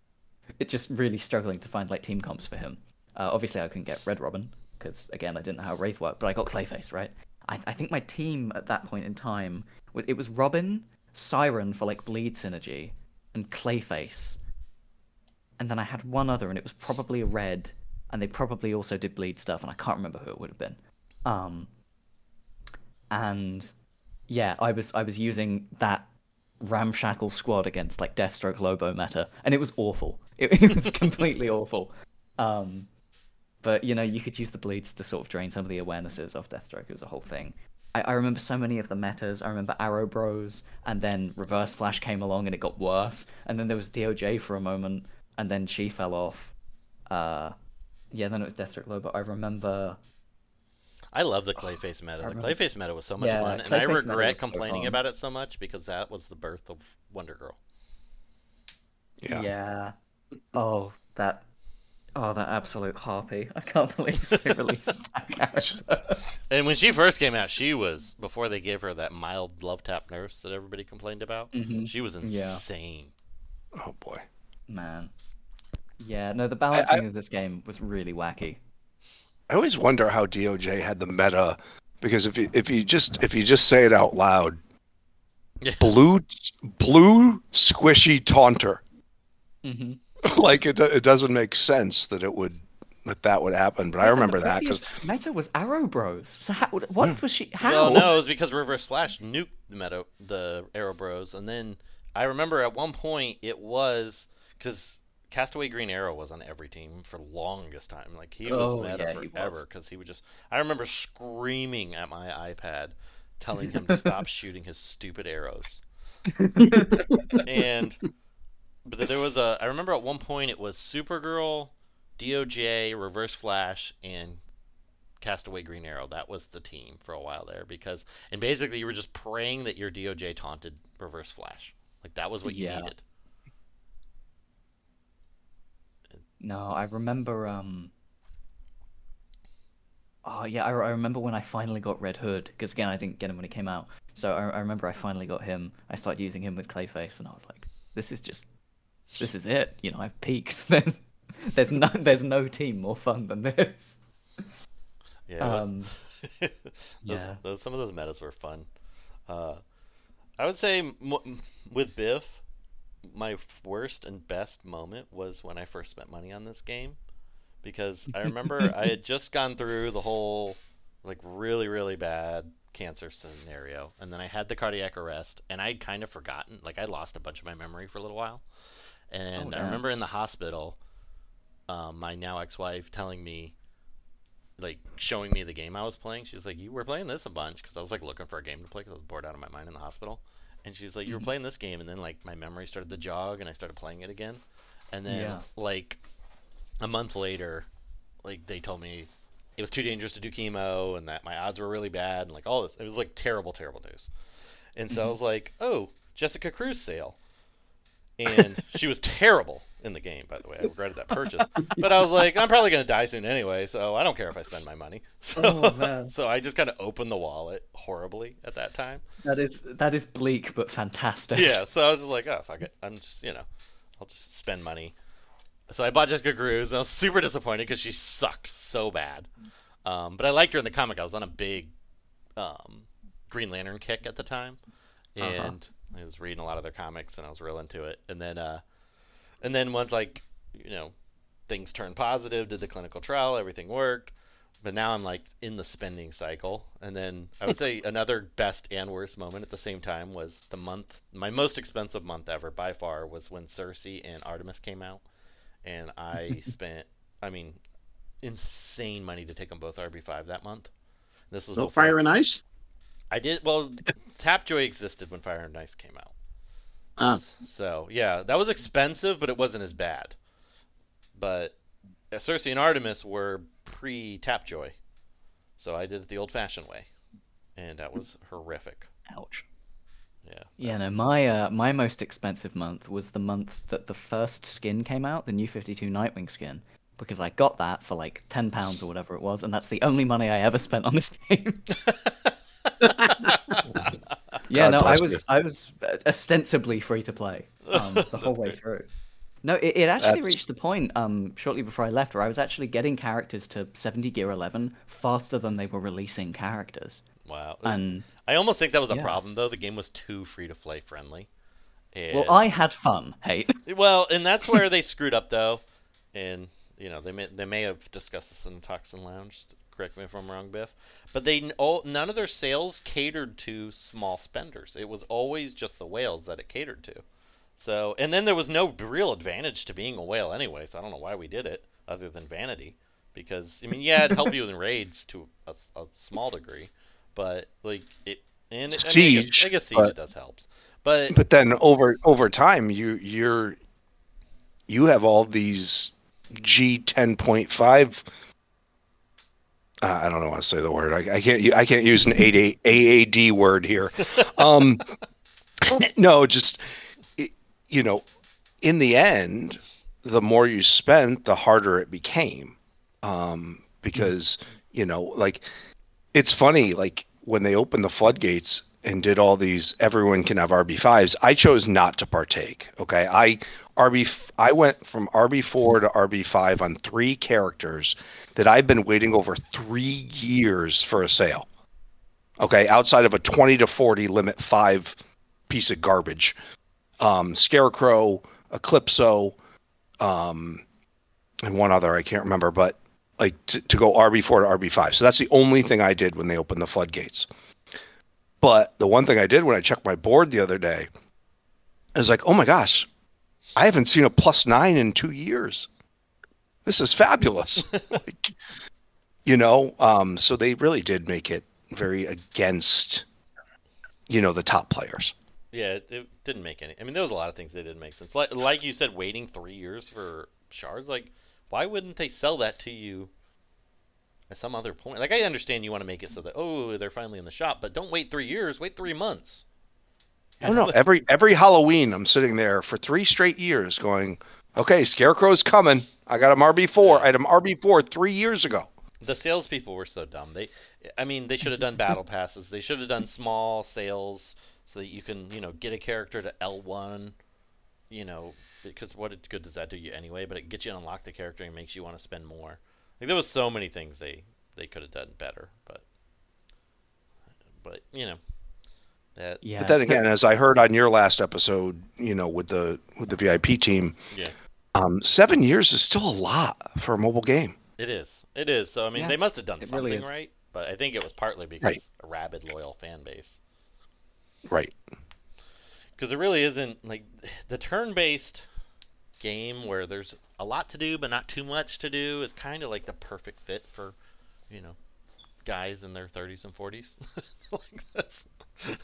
it just really struggling to find like team comps for him. Uh, obviously, I couldn't get Red Robin because again, I didn't know how Wraith worked, but I got Clayface right. I, I think my team at that point in time was it was Robin, Siren for like bleed synergy, and Clayface, and then I had one other, and it was probably a red, and they probably also did bleed stuff, and I can't remember who it would have been. Um, and yeah, I was I was using that ramshackle squad against like Deathstroke Lobo meta, and it was awful. It, it was completely awful. Um, but you know, you could use the bleeds to sort of drain some of the awarenesses of Deathstroke. It was a whole thing. I, I remember so many of the metas. I remember Arrow Bros, and then Reverse Flash came along, and it got worse. And then there was DOJ for a moment, and then she fell off. Uh, yeah, then it was Deathstroke But I remember. I love the Clayface meta. The remember Clayface meta was so much Yeah, fun, and I Clayface meta regret was so complaining about it so much because that was the birth of Wonder Girl. Yeah. Yeah. Oh, that. Oh, that absolute harpy! I can't believe they released that character. And when she first came out, she was before they gave her that mild love tap nurse that everybody complained about. Mhm. She was Yeah. insane. Oh boy. Man. Yeah, no, the balancing of this game was really wacky. I always wonder how DOJ had the meta because if you if you just if you just say it out loud, Yeah. blue blue squishy taunter. Mm-hmm. like it, it doesn't make sense that it would that that would happen. But I remember that because meta was Arrow Bros. So how, what hmm. was she? How? Well, no, it was because Reverse Flash nuked the meta, the Arrow Bros, and then I remember at one point it was because Castaway Green Arrow was on every team for longest time. Like he was Oh, meta yeah, forever was. because he would just. I remember screaming at my iPad, telling him to stop shooting his stupid arrows. and but there was a. I remember at one point it was Supergirl, DOJ, Reverse Flash, and Castaway Green Arrow. That was the team for a while there because, and basically you were just praying that your DOJ taunted Reverse Flash. Like that was what you Yeah. needed. No, I remember. Um. Oh yeah, I, I remember when I finally got Red Hood because again I didn't get him when he came out. So I, I remember I finally got him. I started using him with Clayface, and I was like, "This is just, this is it." You know, I've peaked. There's, there's no, there's no team more fun than this. Yeah. Um, those, yeah. those, some of those metas were fun. Uh, I would say m- with Biff, my worst and best moment was when I first spent money on this game, because I remember I had just gone through the whole like really really bad cancer scenario, and then I had the cardiac arrest, and I'd kind of forgotten, like I lost a bunch of my memory for a little while, and I remember in the hospital, um, my now ex-wife telling me like showing me the game I was playing. She's like, "You were playing this a bunch," because I was like looking for a game to play because I was bored out of my mind in the hospital. And she's like, "You were playing this game," and then like my memory started to jog, and I started playing it again. And then Yeah. like a month later, like they told me it was too dangerous to do chemo, and that my odds were really bad, and like all this. It was like terrible, terrible news. And so I was like, "Oh, Jessica Cruz sale." And she was terrible in the game. By the way, I regretted that purchase. But I was like, I'm probably gonna die soon anyway, so I don't care if I spend my money. So, Oh, man. so I just kind of opened the wallet horribly at that time. That is that is bleak but fantastic. Yeah, so I was just like, oh fuck it, I'm just you know, I'll just spend money. So I bought Jessica Cruz, and I was super disappointed because she sucked so bad. Um, but I liked her in the comic. I was on a big um, Green Lantern kick at the time, and I was reading a lot of their comics, and I was real into it. And then, uh, and then once like you know, things turned positive, did the clinical trial, everything worked. But now I'm like in the spending cycle, and then I would say another best and worst moment at the same time was the month. My most expensive month ever by far was when Circe and Artemis came out, and I spent, I mean, insane money to take them both RB5 that month. This was So before- Fire and Ice. I did well. Tapjoy existed when Fire and Ice came out. Ah. So yeah, that was expensive, but it wasn't as bad. But uh, Circe and Artemis were pre Tapjoy, so I did it the old-fashioned way, and that was horrific. Ouch. Yeah. Yeah, no, my uh, my most expensive month was the month that the first skin came out, the new 52 Nightwing skin, because I got that for like 10 pounds or whatever it was, and that's the only money I ever spent on this game. yeah, God no, I was you. I was ostensibly free to play um, the whole way through. No, it, it actually That's- reached the point um, shortly before I left where I was actually getting characters to 70 gear 11 faster than they were releasing characters. Wow. And I almost think that was a Yeah. problem though. The game was too free to play friendly. And, well, I had fun. Hey, Well, and that's where they screwed up though, and you know they may they may have discussed this in Toxin Lounge. Correct me if I'm wrong, Biff. But they all none of their sales catered to small spenders. It was always just the whales that it catered to. So, and then there was no real advantage to being a whale anyway. So I don't know why we did it other than vanity. Because I mean, yeah, it helped you in raids to a small degree, but like it and it, I, mean, I guess, Siege, I guess siege but- does helps. But But then over over time, you you're you have all these G ten point five. Uh, I don't know how to say the word. I, I can't. I can't use an AD, AAD word here. Um, no, just you know, in the end, the more you spent, the harder it became. Um, because you know, like it's funny, like when they opened the floodgates and did all these, everyone can have RB5s. I chose not to partake. Okay. I, RB, I went from RB4 to RB5 on three characters that I've been waiting over three years for a sale. Okay. Outside of a 20 to 40 limit five piece of garbage. Um, Scarecrow, Eclipso, um, and one other I can't remember, but like to, to go RB4 to RB5. So that's the only thing I did when they opened the floodgates. But the one thing I did when I checked my board the other day is like, oh my gosh, I haven't seen a plus nine in two years. This is fabulous. like, you know, um, so they really did make it very against, you know, the top players. Yeah, it, it didn't make any. I mean, there was a lot of things that didn't make sense. Like, like you said, waiting three years for shards. Like, why wouldn't they sell that to you at some other point? Like, I understand you want to make it so that oh, they're finally in the shop, but don't wait three years. Wait three months. I don't know. Every every Halloween, I'm sitting there for three straight years, going, "Okay, Scarecrow's coming. I got him RB four. I had him RB four three years ago. The salespeople were so dumb. They, I mean, they should have done battle passes. They should have done small sales so that you can, you know, get a character to L one. You know, because what good does that do you anyway? But it gets you to unlock the character and makes you want to spend more. Like there was so many things they they could have done better, but but you know that Yeah. But then again, as I heard on your last episode, you know, with the with the VIP team, yeah. um, seven years is still a lot for a mobile game. It is. It is. So I mean, Yeah, they must have done it something really right, but I think it was partly because Right. a rabid loyal fan base. Right. Because it really isn't like the turn-based game where there's a lot to do but not too much to do is kind of like the perfect fit for, you know, guys in their 30s and 40s. like that's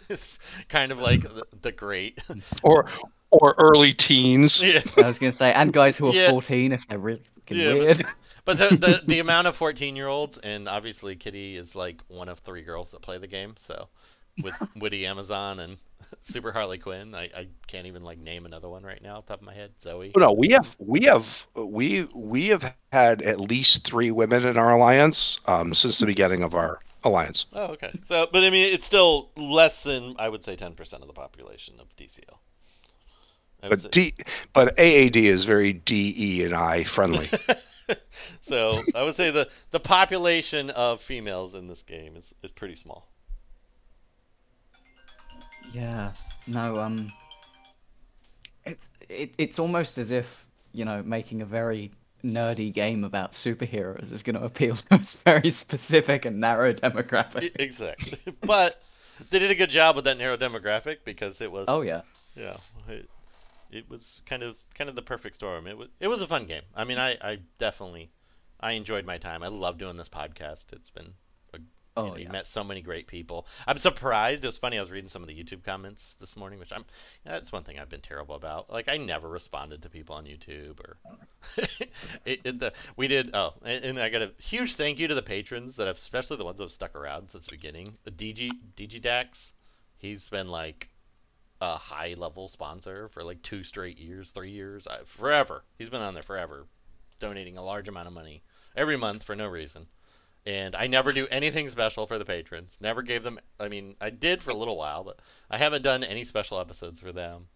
it's kind of like the, the great. Or or early teens. yeah. I was gonna say, and guys who are Yeah. 14 if they're really fucking Yeah, but- weird. But the, the the amount of 14 year olds, and obviously Kitty is like one of three girls that play the game. So with Witty Amazon and Super Harley Quinn, I, I can't even like name another one right now off the top of my head. Zoe. Oh, No, we have we have we we have had at least three women in our alliance um, since the beginning of our alliance. Oh, okay. So, but I mean, it's still less than I would say 10% of the population of DCL. But D, but AAD is very D, E, and I friendly. so I would say the the population of females in this game is, is pretty small. Yeah. No. Um. It's it, it's almost as if you know making a very nerdy game about superheroes is going to appeal to a very specific and narrow demographic. exactly. but they did a good job with that narrow demographic because it was Oh yeah. yeah it, it was kind of kind of the perfect storm it was it was a fun game i mean i i definitely i enjoyed my time i love doing this podcast it's been Oh, you, know, you yeah. met so many great people i'm surprised it was funny i was reading some of the youtube comments this morning which i'm that's one thing i've been terrible about like i never responded to people on youtube or it, it, the, we did oh and, and i got a huge thank you to the patrons that have especially the ones that have stuck around since the beginning dg DG Dax, he's been like a high level sponsor for like two straight years, three years, uh, forever. He's been on there forever, donating a large amount of money every month for no reason. And I never do anything special for the patrons. Never gave them. I mean, I did for a little while, but I haven't done any special episodes for them.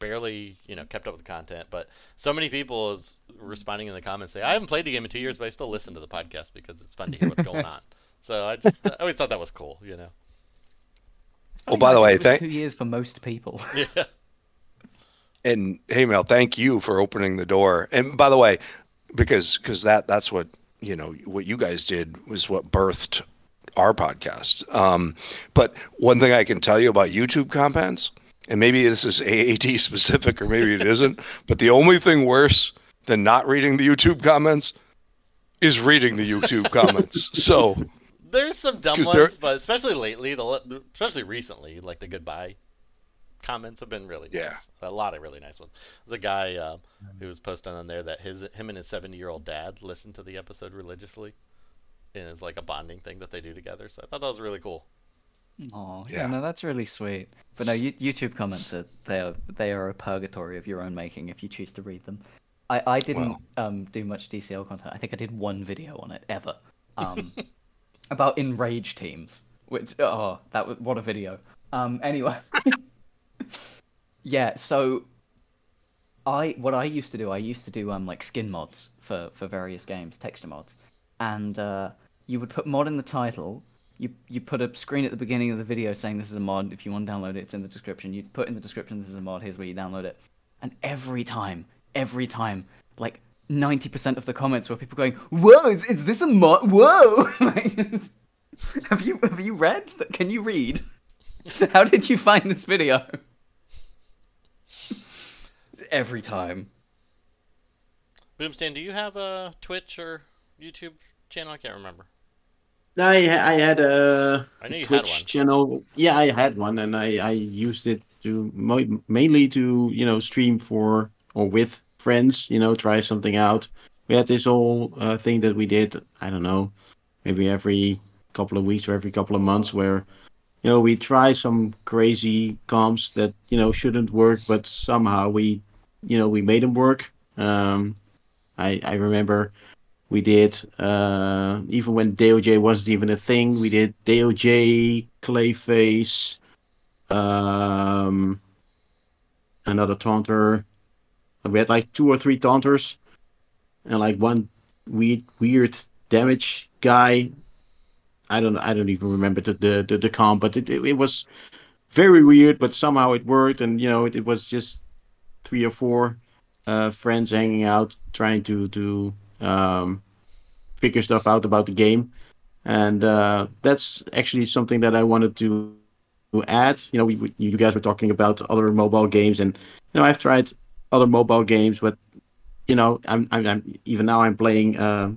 Barely, you know, kept up with the content. But so many people is responding in the comments say, "I haven't played the game in two years, but I still listen to the podcast because it's fun to hear what's going on." So I just, I always thought that was cool, you know. Well, by the way, thank- two years for most people. Yeah. and hey, Mel, thank you for opening the door. And by the way, because because that that's what you know what you guys did was what birthed our podcast. Um, but one thing I can tell you about YouTube comments, and maybe this is AAD specific or maybe it isn't, but the only thing worse than not reading the YouTube comments is reading the YouTube comments. So There's some dumb ones, but especially lately, the especially recently, like the goodbye comments have been really nice. A lot of really nice ones. There's a guy uh, who was posting on there that his him and his 70 year old dad listened to the episode religiously, and it's like a bonding thing that they do together. So I thought that was really cool. Oh, Yeah. yeah, no, that's really sweet. But no, YouTube comments are they are they are a purgatory of your own making if you choose to read them. I I didn't um do much DCL content. I think I did one video on it ever. Um, about enraged teams. Which oh, that was what a video. Um, anyway. yeah, so I what I used to do, I used to do um like skin mods for for various games, texture mods, and uh, you would put mod in the title. You you put a screen at the beginning of the video saying this is a mod. If you want to download it, it's in the description. You put in the description this is a mod. Here's where you download it. And every time, every time, like ninety percent of the comments were people going, "Whoa, is, is this a mod? Whoa!" Have you have you read? Can you read? How did you find this video? Every time. Boomstam, do you have a Twitch or YouTube channel? I can't remember. I I had a I know you had Twitch one. channel. Yeah, I had one, and I I used it to mainly to you know stream for or with friends. You know, try something out. We had this whole uh, thing that we did. I don't know, maybe every couple of weeks or every couple of months, where you know we try some crazy comps that you know shouldn't work, but somehow we you know we made them work. Um, I I remember We did uh, even when DOJ wasn't even a thing. We did DOJ, Clayface, um, another taunter. We had like two or three taunters, and like one weird weird damage guy. I don't I don't even remember the the the, the comp, but it, it, it was very weird. But somehow it worked, and you know it, it was just three or four uh, friends hanging out, trying to to um, figure stuff out about the game, and uh, that's actually something that I wanted to to add. You know, we, we, you guys were talking about other mobile games, and you know I've tried other mobile games, but you know I'm I'm, I'm even now I'm playing uh,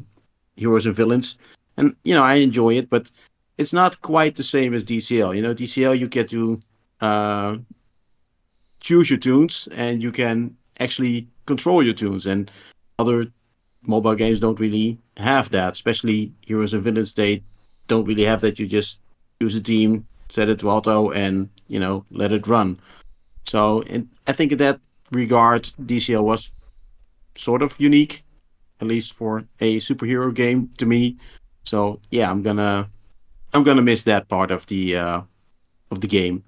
Heroes and Villains, and you know I enjoy it, but it's not quite the same as DCL. You know, DCL you get to uh, choose your tunes, and you can actually control your tunes, and other mobile games don't really have that. Especially Heroes and Villains, they don't really have that. You just choose a team, set it to auto, and you know let it run. So, I think in that regard, DCL was sort of unique, at least for a superhero game to me. So yeah, I'm gonna I'm gonna miss that part of the uh, of the game.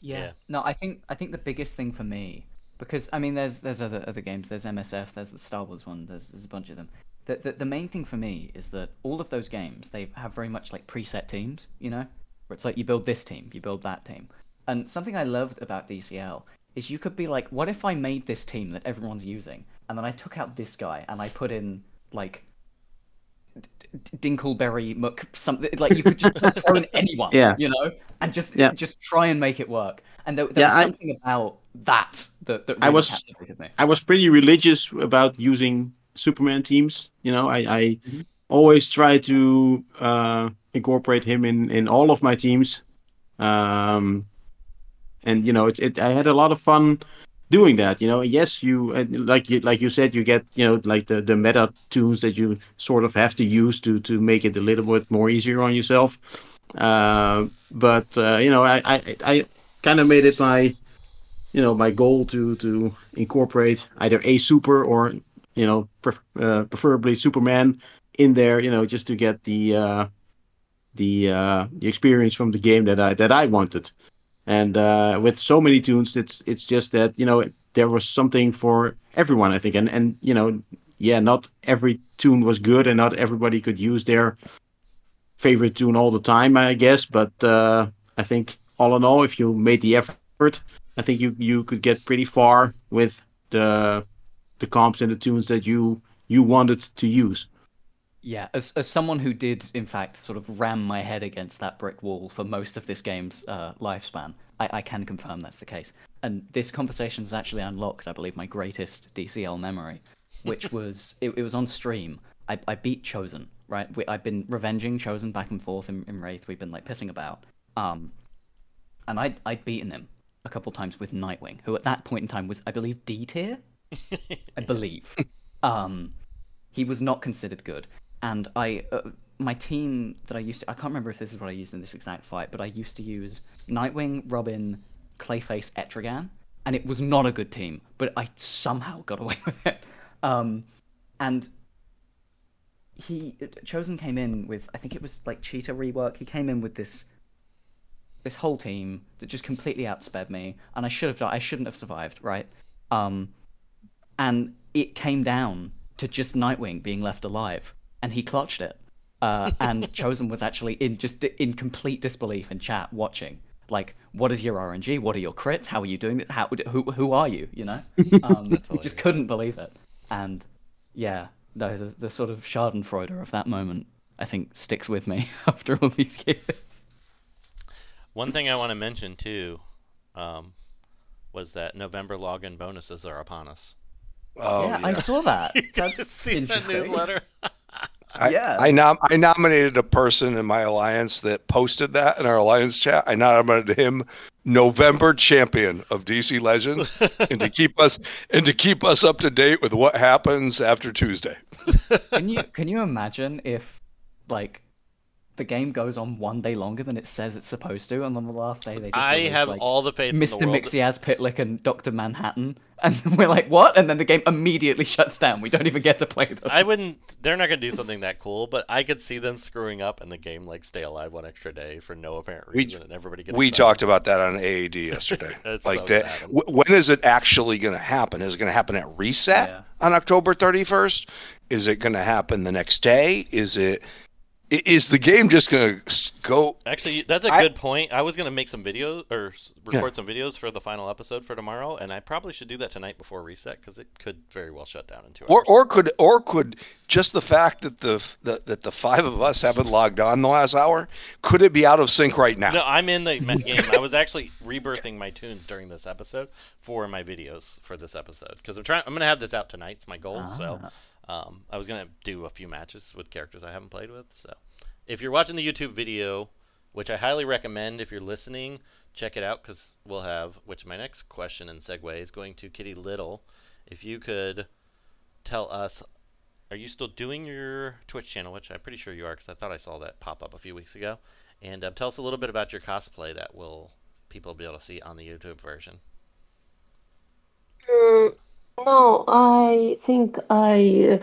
Yeah. Yeah. No, I think I think the biggest thing for me because I mean there's there's other other games. There's MSF. There's the Star Wars one. There's there's a bunch of them. The, the the main thing for me is that all of those games they have very much like preset teams. You know, where it's like you build this team, you build that team. And something I loved about DCL is you could be like, what if I made this team that everyone's using, and then I took out this guy and I put in like D- D- Dinkleberry Muck something like you could just throw in anyone, Yeah. you know, and just Yeah. just try and make it work. And there, there Yeah, was I- something about that that, that I was- captivated me. I was pretty religious about using Superman teams. You know, I, I Mhm. always try to uh, incorporate him in in all of my teams. Um, and you know, it, it I had a lot of fun doing that. You know, yes, you uh, like you like you said, you get you know like the the meta tunes that you sort of have to use to to make it a little bit more easier on yourself. Uh, but uh, you know, I I, I kind of made it my you know my goal to to incorporate either a super or you know pref- uh, preferably Superman in there. You know, just to get the uh, the uh, the experience from the game that I that I wanted. And uh, with so many tunes, it's it's just that you know there was something for everyone. I think, and and you know, yeah, not every tune was good, and not everybody could use their favorite tune all the time. I guess, but uh, I think all in all, if you made the effort, I think you you could get pretty far with the the comps and the tunes that you you wanted to use. Yeah, as as someone who did in fact sort of ram my head against that brick wall for most of this game's uh, lifespan, I, I can confirm that's the case. And this conversation has actually unlocked, I believe, my greatest DCL memory, which was it, it was on stream. I, I beat Chosen, right? We, I've been revenging Chosen back and forth in, in Wraith. We've been like pissing about, um, and I'd I'd beaten him a couple times with Nightwing, who at that point in time was, I believe, D tier. I believe. Um, he was not considered good, and I, uh, my team that I used to, I can't remember if this is what I used in this exact fight, but I used to use Nightwing, Robin, Clayface, Etrigan, and it was not a good team, but I somehow got away with it. Um, and he chosen came in with I think it was like cheetah rework. He came in with this this whole team that just completely outsped me, and I should have I shouldn't have survived, right? Um, and it came down to just Nightwing being left alive, and he clutched it. Uh, and Chosen was actually in just in complete disbelief in chat, watching. Like, what is your RNG? What are your crits? How are you doing it? How who who are you? You know, um, he just couldn't believe it. And yeah, no, the, the sort of Schadenfreude of that moment, I think, sticks with me after all these years. One thing I want to mention too um, was that November login bonuses are upon us. Oh, yeah, I saw that. That's See that newsletter? I, Yeah. I, nom- I nominated a person in my alliance that posted that in our alliance chat. I nominated him November champion of DC Legends, and to keep us and to keep us up to date with what happens after Tuesday. Can you can you imagine if like the game goes on one day longer than it says it's supposed to, and on the last day they just I release, have like, all the faith Mr. the world. Mxyzptlk and Doctor Manhattan and we're like, what? And then the game immediately shuts down. We don't even get to play them. I wouldn't. They're not gonna do something that cool, but I could see them screwing up and the game like stay alive one extra day for no apparent We- reason, and everybody gets. We excited. talked about that on AAD yesterday. Like so that. sad. w- when is it actually going to happen? Is it going to happen at reset Yeah. on October 31st? Is it going to happen the next day? Is it? I- Is the game just going to go? Actually, that's a I- good point. I was gonna make some videos or s- record some videos for the final episode for tomorrow, and I probably should do that tonight before reset because it could very well shut down in two Or, hours. or could or could just the fact that the, the that the five of us haven't logged on the last hour could it be out of sync right now? No, I'm in the game. I was actually rebirthing my tunes during this episode for my videos for this episode because I'm trying. I'm gonna have this out tonight. It's my goal. So, ah. Um, I was gonna do a few matches with characters I haven't played with. So, if you're watching the YouTube video, which I highly recommend, if you're listening, check it out because we'll have. Which my next question and segue is going to KittiLittl. If you could tell us. Are you still doing your Twitch channel, which I'm pretty sure you are, because I thought I saw that pop up a few weeks ago? And um, tell us a little bit about your cosplay that will people be able to see on the YouTube version. Mm, no, I think I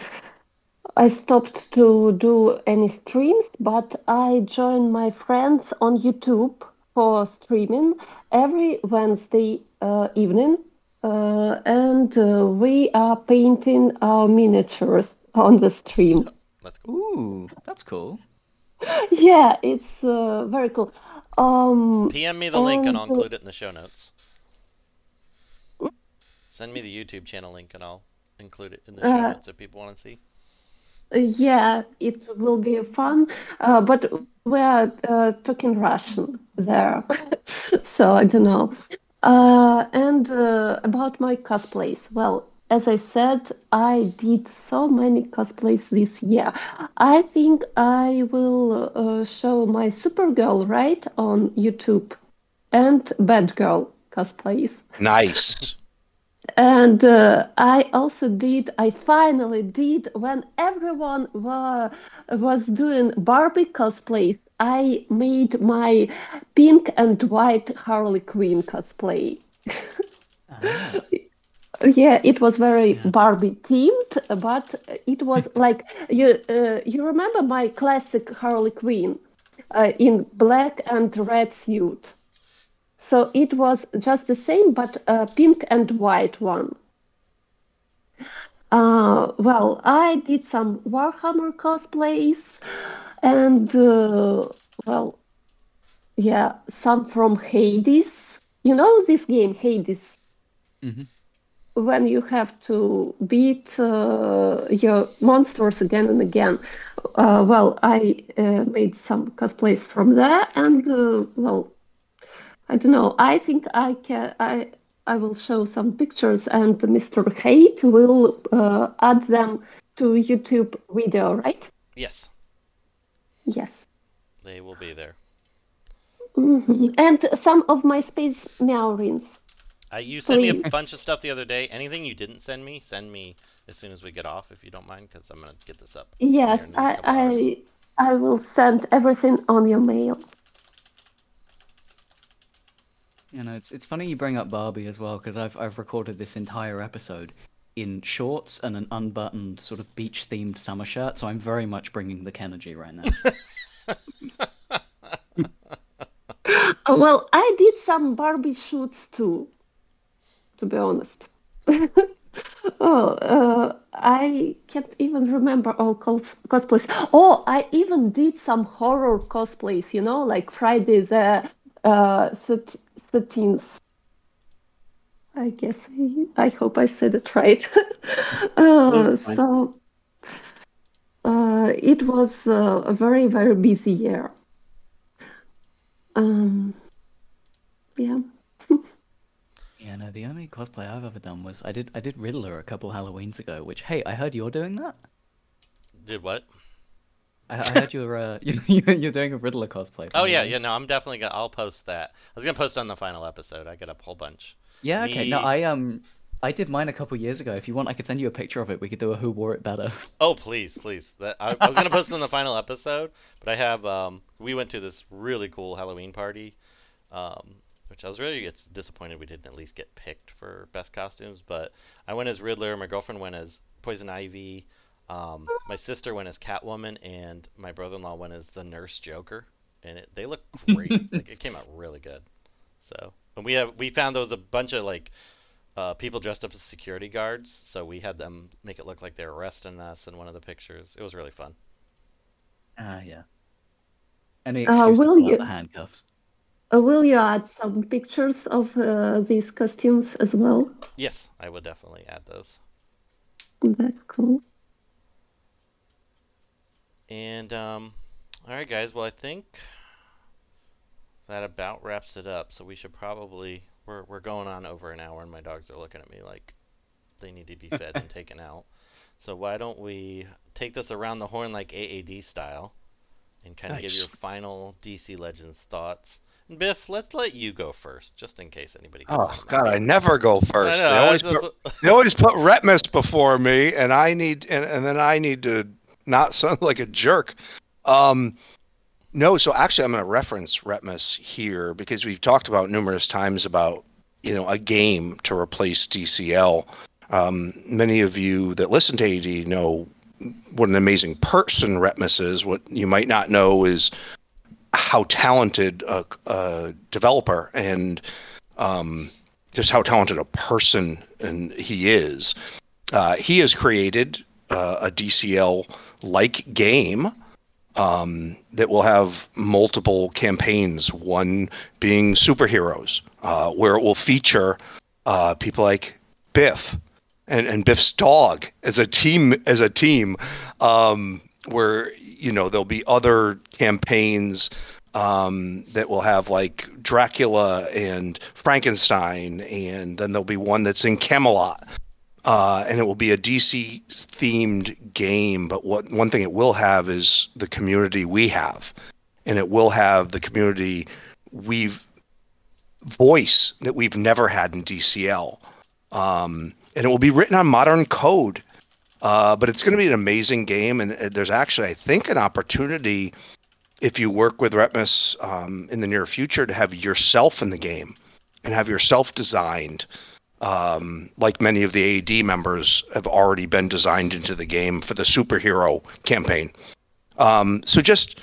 I stopped to do any streams, but I join my friends on YouTube for streaming every Wednesday uh, evening, uh, and uh, we are painting our miniatures on the stream. That's cool. Ooh, that's cool. Yeah, it's uh, very cool. Um, PM me the link and I'll include it in the show notes. Send me the YouTube channel link and I'll include it in the show Uh, notes if people want to see. Yeah, it will be fun, uh, but we are uh, talking Russian there, so I don't know. Uh, and uh, about my cosplays, well, as I said, I did so many cosplays this year. I think I will uh, show my Supergirl right on YouTube and Batgirl cosplays. Nice. And uh, I also did, I finally did, when everyone wa- was doing Barbie cosplays, I made my pink and white Harley Quinn cosplay. Ah, Yeah, it was very Barbie themed, but it was like you uh, you remember my classic Harley Quinn uh, in black and red suit. So it was just the same, but a pink and white one. Uh, well, I did some Warhammer cosplays, and uh, well, yeah, some from Hades. You know this game, Hades Mhm. when you have to beat uh, your monsters again and again. Uh, well, I uh, made some cosplays from there, and uh, well, I don't know. I think I can. I I will show some pictures, and Mr. Hate will uh, add them to YouTube video, right? Yes, Yes. they will be there. Mhm. And some of my Space Marines. Uh, you sent me a bunch of stuff the other day. Anything you didn't send me, send me as soon as we get off, if you don't mind, because I'm gonna get this up. Yes, here in a I. I I will send everything on your mail. You know, it's it's funny you bring up Barbie as well because I've I've recorded this entire episode in shorts and an unbuttoned sort of beach themed summer shirt, so I'm very much bringing the Kenergy right now. Uh, Well, I did some Barbie shoots too, to be honest. oh, uh, I can't even remember all cos- cosplays. Oh, I even did some horror cosplays, you know, like Friday the uh, 13th. I guess I, I hope I said it right. uh, so uh, it was uh, a very, very busy year. Um, yeah. yeah, no, the only cosplay I've ever done was I did I did Riddler a couple Halloweens ago. Which hey, I heard you're doing that. Did what? I, I heard you're uh you you're doing a Riddler cosplay. Oh yeah, yeah. No, I'm definitely gonna. I'll post that. I was gonna post on the final episode. I got a whole bunch. Yeah, okay. No, I um I did mine a couple years ago. If you want, I could send you a picture of it. We could do a who wore it better. Oh please, please. That I, I was gonna post it in the final episode, but I have. Um, we went to this really cool Halloween party. Um, which I was really it's disappointed we didn't at least get picked for best costumes. But I went as Riddler. My girlfriend went as Poison Ivy. Um, my sister went as Catwoman, and my brother-in-law went as the Nurse Joker. And it, they look great. like it came out really good. So and we have we found those a bunch of like uh, people dressed up as security guards. So we had them make it look like they were arresting us in one of the pictures. It was really fun. Ah, yeah. Any Uh, excuse to will pull you- the handcuffs. Uh, will you add some pictures of uh, these costumes as well? Yes, I would definitely add those. That's cool. And um, all right, guys. Well, I think that about wraps it up. So we should probably we're we're going on over an hour, and my dogs are looking at me like they need to be fed and taken out. So why don't we take this around the horn like AAD style, and kind of give your final DC Legends thoughts. And Biff, let's let you go first, just in case anybody. Gets Oh something God, I never go first. know, they always that's- put, they always put Retmus before me, and I need and, and then I need to not sound like a jerk. Um, no, so actually, I'm going to reference Retmus here because we've talked about numerous times about you know a game to replace DCL. Um, many of you that listen to AAD know what an amazing person Retmus is. What you might not know is how talented a, a developer and um, just how talented a person and he is. Uh, he has created uh, a DCL like game um, that will have multiple campaigns, one being superheroes, uh, where it will feature uh, people like Biff and, and Biff's dog as a team as a team, um, where you know there'll be other campaigns um, that will have like Dracula and Frankenstein, and then there'll be one that's in Camelot. Uh, and it will be a DC themed game, but what one thing it will have is the community we have, and it will have the community we've voice that we've never had in DCL, um, and it will be written on modern code. Uh, but it's going to be an amazing game, and uh, there's actually, I think, an opportunity if you work with Retmus um, in the near future to have yourself in the game and have yourself designed um, like many of the AAD members have already been designed into the game for the superhero campaign. Um, so just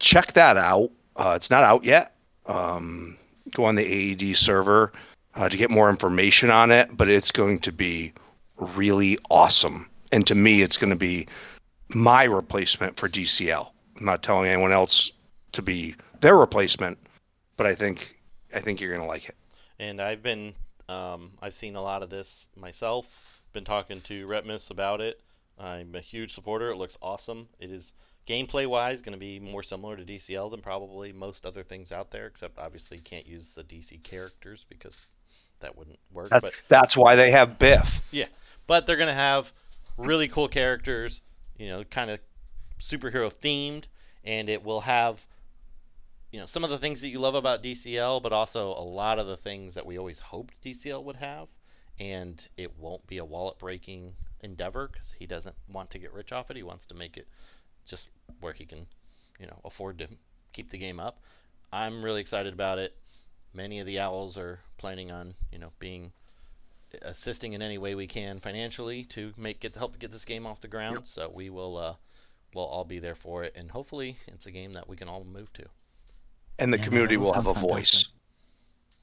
check that out. Uh, it's not out yet. Um, go on the AAD server uh, to get more information on it, but it's going to be really awesome. And to me, it's going to be my replacement for DCL. I'm not telling anyone else to be their replacement, but I think I think you're going to like it. And I've been, um, I've seen a lot of this myself. Been talking to Retmus about it. I'm a huge supporter. It looks awesome. It is gameplay wise going to be more similar to DCL than probably most other things out there, except obviously you can't use the DC characters because that wouldn't work. But that's why they have Biff. yeah, but they're gonna have really cool characters, you know, kind of superhero themed, and it will have, you know, some of the things that you love about DCL, but also a lot of the things that we always hoped DCL would have, and it won't be a wallet breaking endeavor because he doesn't want to get rich off it. He wants to make it just where he can, you know, afford to keep the game up. I'm really excited about it. Many of the owls are planning on, you know, being assisting in any way we can financially to make it help get this game off the ground. So we will uh, we'll all be there for it, and hopefully it's a game that we can all move to. And the Yeah, community will have a sounds voice. fantastic.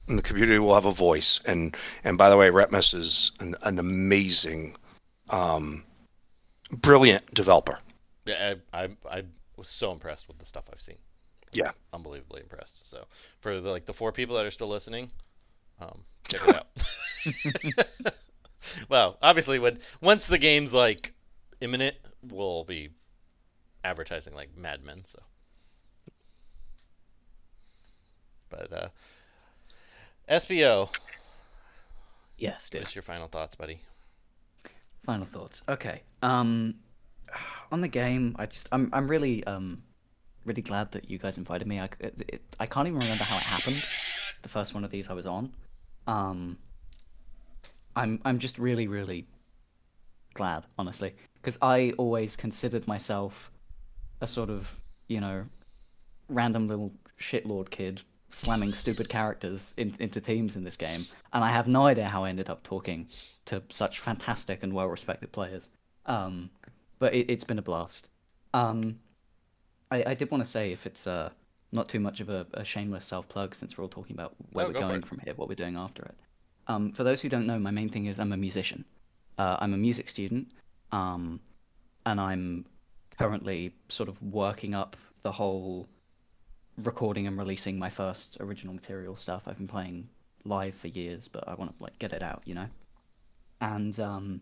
And the community will have a voice. And and by the way, Retmus is an, an amazing, um, brilliant developer. Yeah, I, I I was so impressed with the stuff I've seen. Yeah. unbelievably impressed. So for the like the four people that are still listening, um, check it out. well, obviously, when once the game's like imminent, we'll be advertising like madmen. So, but uh, Espio, Yes, dude. what's your final thoughts, buddy? Final thoughts. Okay. Um, on the game, I just I'm I'm really um really glad that you guys invited me. I it, it, I can't even remember how it happened. The first one of these I was on. Um, I'm I'm just really really glad, honestly, because I always considered myself a sort of you know random little shitlord kid slamming stupid characters in, into teams in this game, and I have no idea how I ended up talking to such fantastic and well-respected players. Um, but it, it's been a blast. Um, I, I did want to say if it's uh, not too much of a, a shameless self plug, since we're all talking about where we're go going from here, what we're doing after it. Um, for those who don't know, my main thing is I'm a musician. Uh, I'm a music student, um, and I'm currently sort of working up the whole recording and releasing my first original material stuff. I've been playing live for years, but I want to like get it out, you know. And um,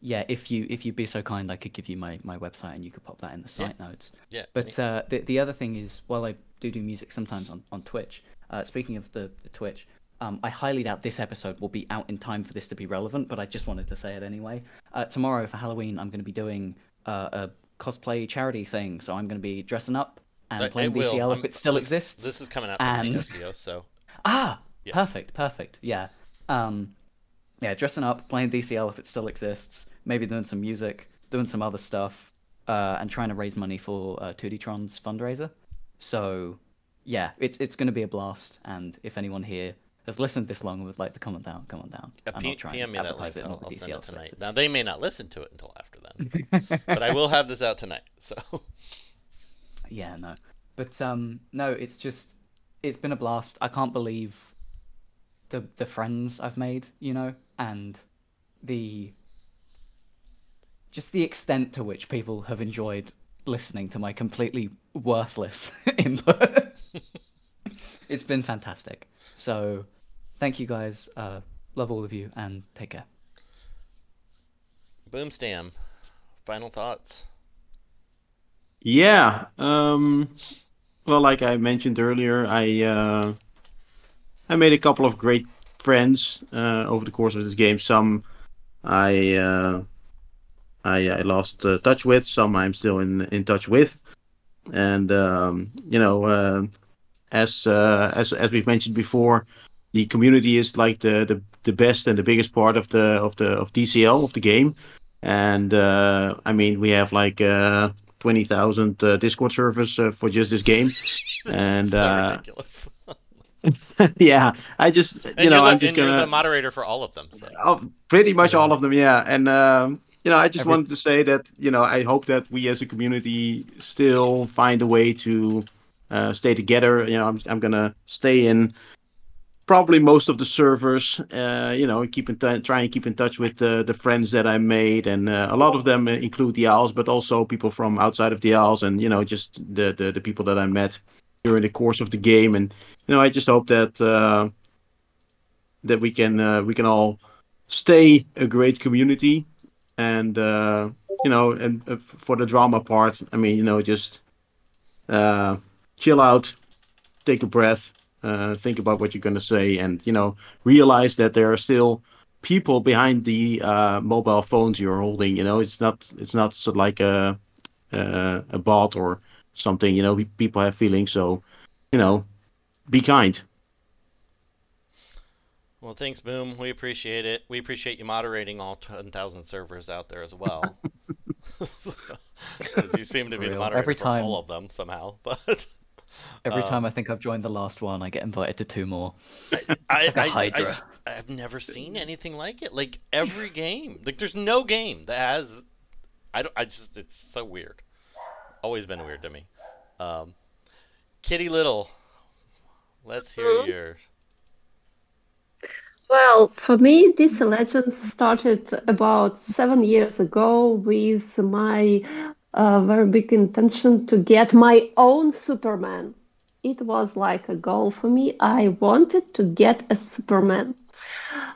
yeah, if you if you'd be so kind, I could give you my, my website and you could pop that in the site notes. Yeah. But uh, the the other thing is, while I do do music sometimes on on Twitch, uh, speaking of the, the Twitch, um, I highly doubt this episode will be out in time for this to be relevant. But I just wanted to say it anyway. Uh, tomorrow for Halloween, I'm going to be doing uh, a cosplay charity thing, so I'm going to be dressing up and playing it will. If I'm- it still this- exists. This is coming out from and- Espio, so Ah, Yeah. perfect, perfect. Yeah. Um, yeah, dressing up, playing DCL if it still exists, maybe doing some music, doing some other stuff, uh, and trying to raise money for uh, 2D-tron's fundraiser. So, yeah, it's it's going to be a blast. And if anyone here has listened this long and would like to come on down, come on down. uh, I'm P- not trying PM me to that advertise it all the DCL tonight. spaces. Now they may not listen to it until after then, but I will have this out tonight. So Yeah, no. But um no, it's just it's been a blast. I can't believe the the friends I've made, you know, and the just the extent to which people have enjoyed listening to my completely worthless input. it's been fantastic. So, thank you guys. Uh love all of you and take care. Boom. Boomstam, final thoughts. Yeah. Um, well, like I mentioned earlier, I uh, I made a couple of great friends uh, over the course of this game. Some I uh, I, I lost uh, touch with. Some I'm still in in touch with. And um, you know, uh, as uh, as as we've mentioned before, the community is like the, the the best and the biggest part of the of the of DCL of the game. And I mean, we have like. Uh, 20,000 uh, Discord servers uh, for just this game. And so uh, ridiculous. yeah, I just, you And know, the, I'm just and you're gonna. the moderator for all of them. So. Oh, pretty much all of them, yeah. And um, you know, I just Every- wanted to say that you know I hope that we as a community still find a way to uh, stay together. You know, I'm I'm gonna stay in probably most of the servers. Uh, you know, and keep in t- try and keep in touch with the the friends that I made, and uh, a lot of them include the owls, but also people from outside of the owls, and you know, just the the, the people that I met during the course of the game. And you know, I just hope that. Uh, that we can uh, we can all stay a great community and uh, you know and uh, for the drama part i mean you know just uh, chill out take a breath uh, think about what you're going to say and you know realize that there are still people behind the uh, mobile phones you're holding you know it's not it's not so like a uh, a bot or something you know people have feelings so you know be kind Well, thanks, Boom. We appreciate it. We appreciate you moderating all 10,000 servers out there as well. Because you seem to be the moderator Every for time- all of them somehow. But Every Um, time I think I've joined the last one, I get invited to two more. I, like a I, I, Hydra. just- I've never seen anything like it. Like every game, like there's no game that has. I don't. I just. It's so weird. Always been weird to me. Um, KittiLittl. Let's hear Mhm. yours. Well, for me, this Legends started about seven years ago with my uh, very big intention to get my own Superman. It was like a goal for me. I wanted to get a Superman.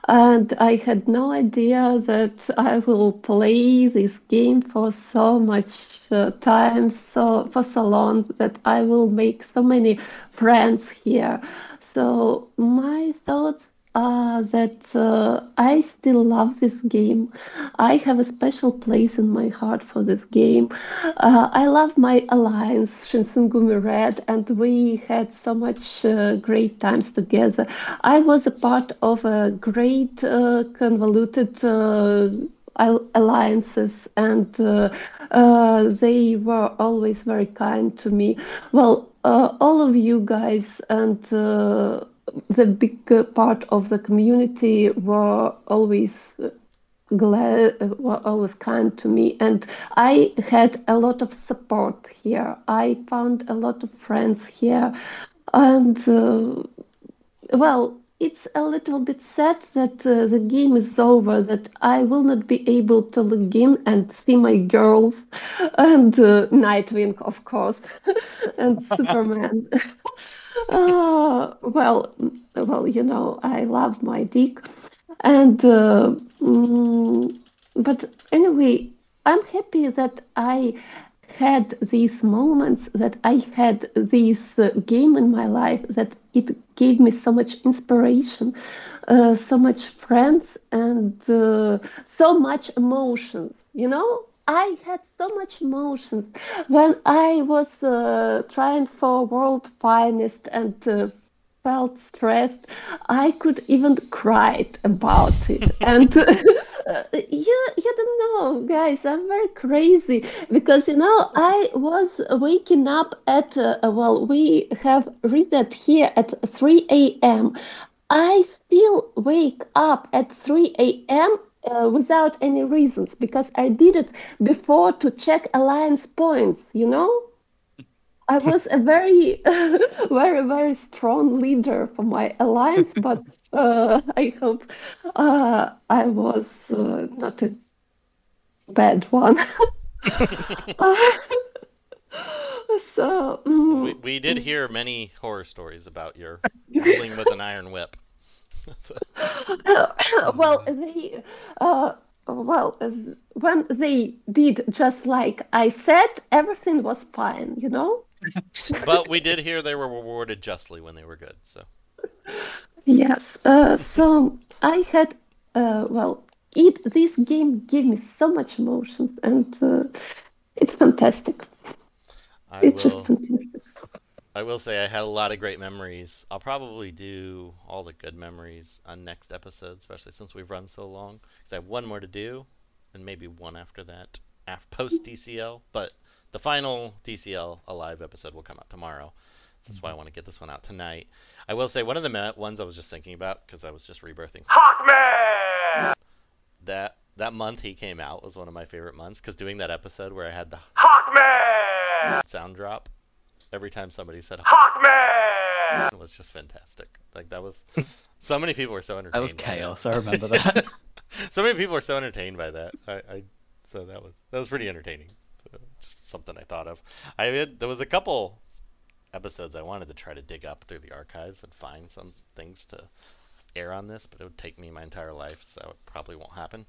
And I had no idea that I will play this game for so much uh, time, so for so long that I will make so many friends here. So my thoughts are that uh, I still love this game. I have a special place in my heart for this game. Uh, I love my alliance, Shinsengumi Red, and we had so much uh, great times together. I was a part of a great uh, convoluted uh, alliances, and uh, uh, they were always very kind to me. Well, uh, all of you guys and uh, the big part of the community were always uh, glad, uh, were always kind to me, and I had a lot of support here. I found a lot of friends here, and uh, well, it's a little bit sad that uh, the game is over, that I will not be able to log in and see my girls and uh, Nightwing, of course, and Superman. uh, well, well, you know, I love my dick, and uh, mm, but anyway, I'm happy that I had these moments, that I had this uh, game in my life, that it gave me so much inspiration, uh, so much friends, and uh, so much emotions. You know, I had so much emotions when I was uh, trying for world finest and uh, felt stressed. I could even cry about it, and uh, you you don't know, guys. I'm very crazy because you know I was waking up at uh, well, we have reset here at 3 a.m. I still wake up at 3 a.m. Uh, without any reasons because I did it before to check alliance points. You know. I was a very, very, very strong leader for my alliance, but uh, I hope uh, I was uh, not a bad one. So, mm, We, we did hear many horror stories about your ruling with an iron whip. So- well, they, uh, well, when they did just like I said, everything was fine, you know? But we did hear they were rewarded justly when they were good. So Yes. Uh, so I had, uh, well, it this game gave me so much emotions, and uh, it's fantastic. I It's just fantastic. I will say I had a lot of great memories. I'll probably do all the good memories on next episode, especially since we've run so long. Because I have one more to do, and maybe one after that, af- post DCL. But the final DCL Alive episode will come out tomorrow. So that's why I mhm. want to get this one out tonight. I will say one of the me- ones I was just thinking about because I was just rebirthing. Hawkman. That that month he came out was one of my favorite months because doing that episode where I had the Hawkman sound drop every time somebody said Hawkman was just fantastic. Like that was so many people were so entertained. That was by chaos. I remember that. so many people were so entertained by that. I, I so that was that was pretty entertaining. Something I thought of. I had there was a couple episodes I wanted to try to dig up through the archives and find some things to air on this, but it would take me my entire life, so it probably won't happen.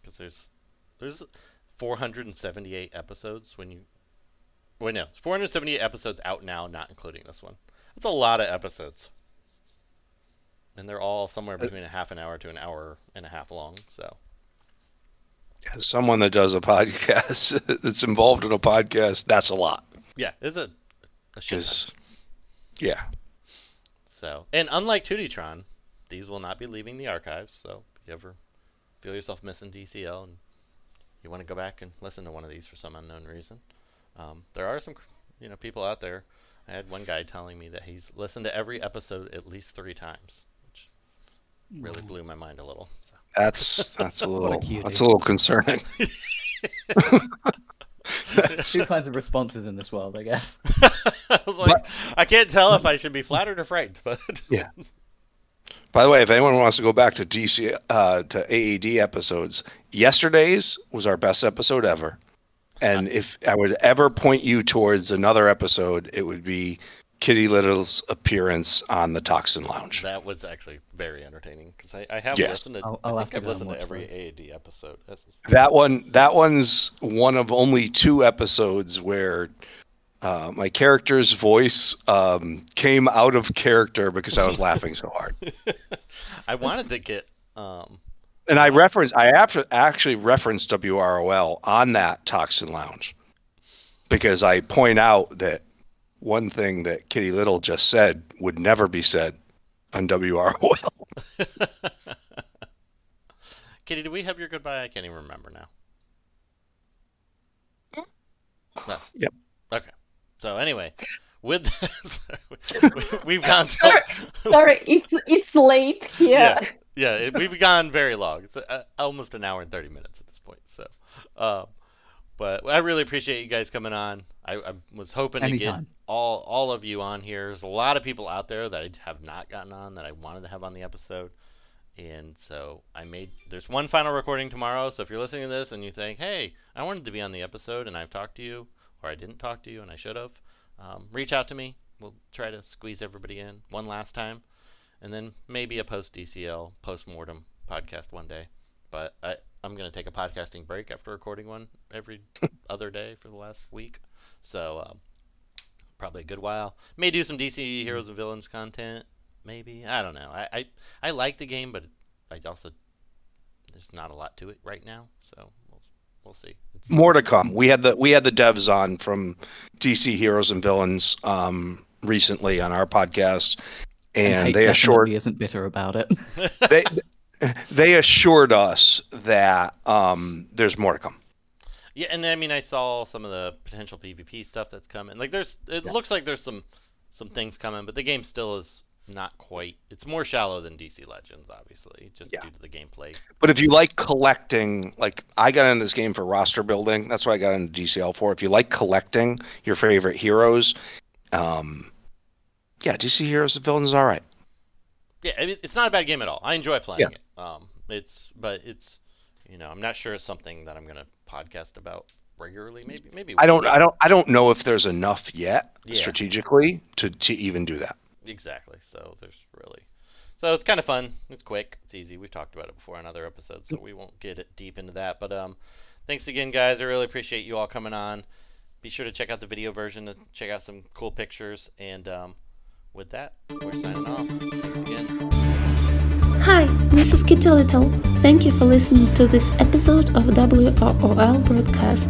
Because there's there's 478 episodes when you wait no 478 episodes out now, not including this one. That's a lot of episodes, and they're all somewhere between a half an hour to an hour and a half long. So As someone that does a podcast that's involved in a podcast, that's a lot. yeah, it's a, a shit yeah, So, and unlike 2D-tron, these will not be leaving the archives. So, if you ever feel yourself missing DCL and you want to go back and listen to one of these for some unknown reason, um, there are some, you know, people out there. I had one guy telling me that he's listened to every episode at least three times, which really blew my mind a little. So. That's that's a What a little that's a little concerning. Two kinds of responses in this world, I guess. I was like, I can't tell if I should be flattered or frightened, but Yeah. By the way, if anyone wants to go back to DC uh, to AAD episodes, yesterday's was our best episode ever. And if I would ever point you towards another episode, it would be KittiLittl's appearance on the Toxin Lounge. that was actually very entertaining because I, I have Yes. listened to. I'll- I'll I think I've listened to every those. AAD episode. This is- That one, that one's one of only two episodes where uh, my character's voice um, came out of character because I was laughing so hard. I wanted to get um And I referenced, I after, actually referenced WROL on that Toxin Lounge because I point out that one thing that KittiLittl just said would never be said on WROL. Kitty, do we have your goodbye? I can't even remember now. No. Yep. Okay. So anyway, with we've gone so Sorry, Sorry, it's it's late here. Yeah. yeah, it, we've gone very long. It's uh, almost an hour and thirty minutes at this point. So, um, but I really appreciate you guys coming on. I, I was hoping to get all all of you on here. There's a lot of people out there that I have not gotten on that I wanted to have on the episode, and so I made. There's one final recording tomorrow. So if you're listening to this and you think, "Hey, I wanted to be on the episode and I've talked to you, or I didn't talk to you and I should have," um, reach out to me. We'll try to squeeze everybody in one last time and then maybe a post DCL post mortem podcast one day. But I, I'm gonna take a podcasting break after recording one every other day for the last week, so um, probably a good while. May do some DC Heroes and Villains content, maybe. I don't know. I I, I like the game, but I also there's not a lot to it right now, so we'll we'll see. It's, More to come. We had the we had the devs on from DC Heroes and Villains um, recently on our podcast, and Hate they assured definitely isn't bitter about it. they they assured us that um, there's more to come. Yeah, and I mean, I saw some of the potential PvP stuff that's coming. Like, there's, it looks like there's some, some things coming, but the game still is not quite. It's more shallow than DC Legends, obviously, just Yeah. due to the gameplay. But if you like collecting, like I got in this game for roster building, that's what I got into DCL for. If you like collecting your favorite heroes, um, yeah, DC Heroes and Villains is all right. Yeah, it's not a bad game at all. I enjoy playing Yeah. it. Um, it's, but it's, you know, I'm not sure it's something that I'm gonna podcast about regularly. Maybe, maybe. I don't, I don't, I don't know if there's enough yet Yeah. strategically to to even do that. Exactly. So there's really, so it's kind of fun. It's quick. It's easy. We've talked about it before in other episodes, so we won't get it deep into that. But um, thanks again, guys. I really appreciate you all coming on. Be sure to check out the video version to check out some cool pictures. And um, with that, we're signing off. Thanks again. Hi, this is KittiLittl. Thank you for listening to this episode of WROL broadcast.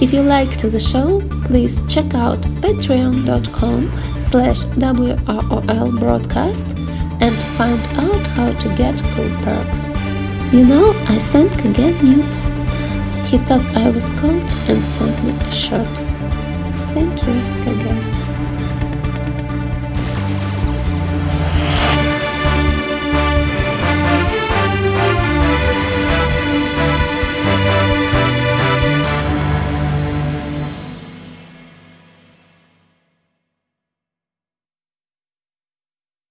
If you liked the show, please check out patreon.com slash WROL broadcast and find out how to get cool perks. You know, I sent Kaged nudes. He thought I was cold and sent me a shirt. Thank you, Kaged.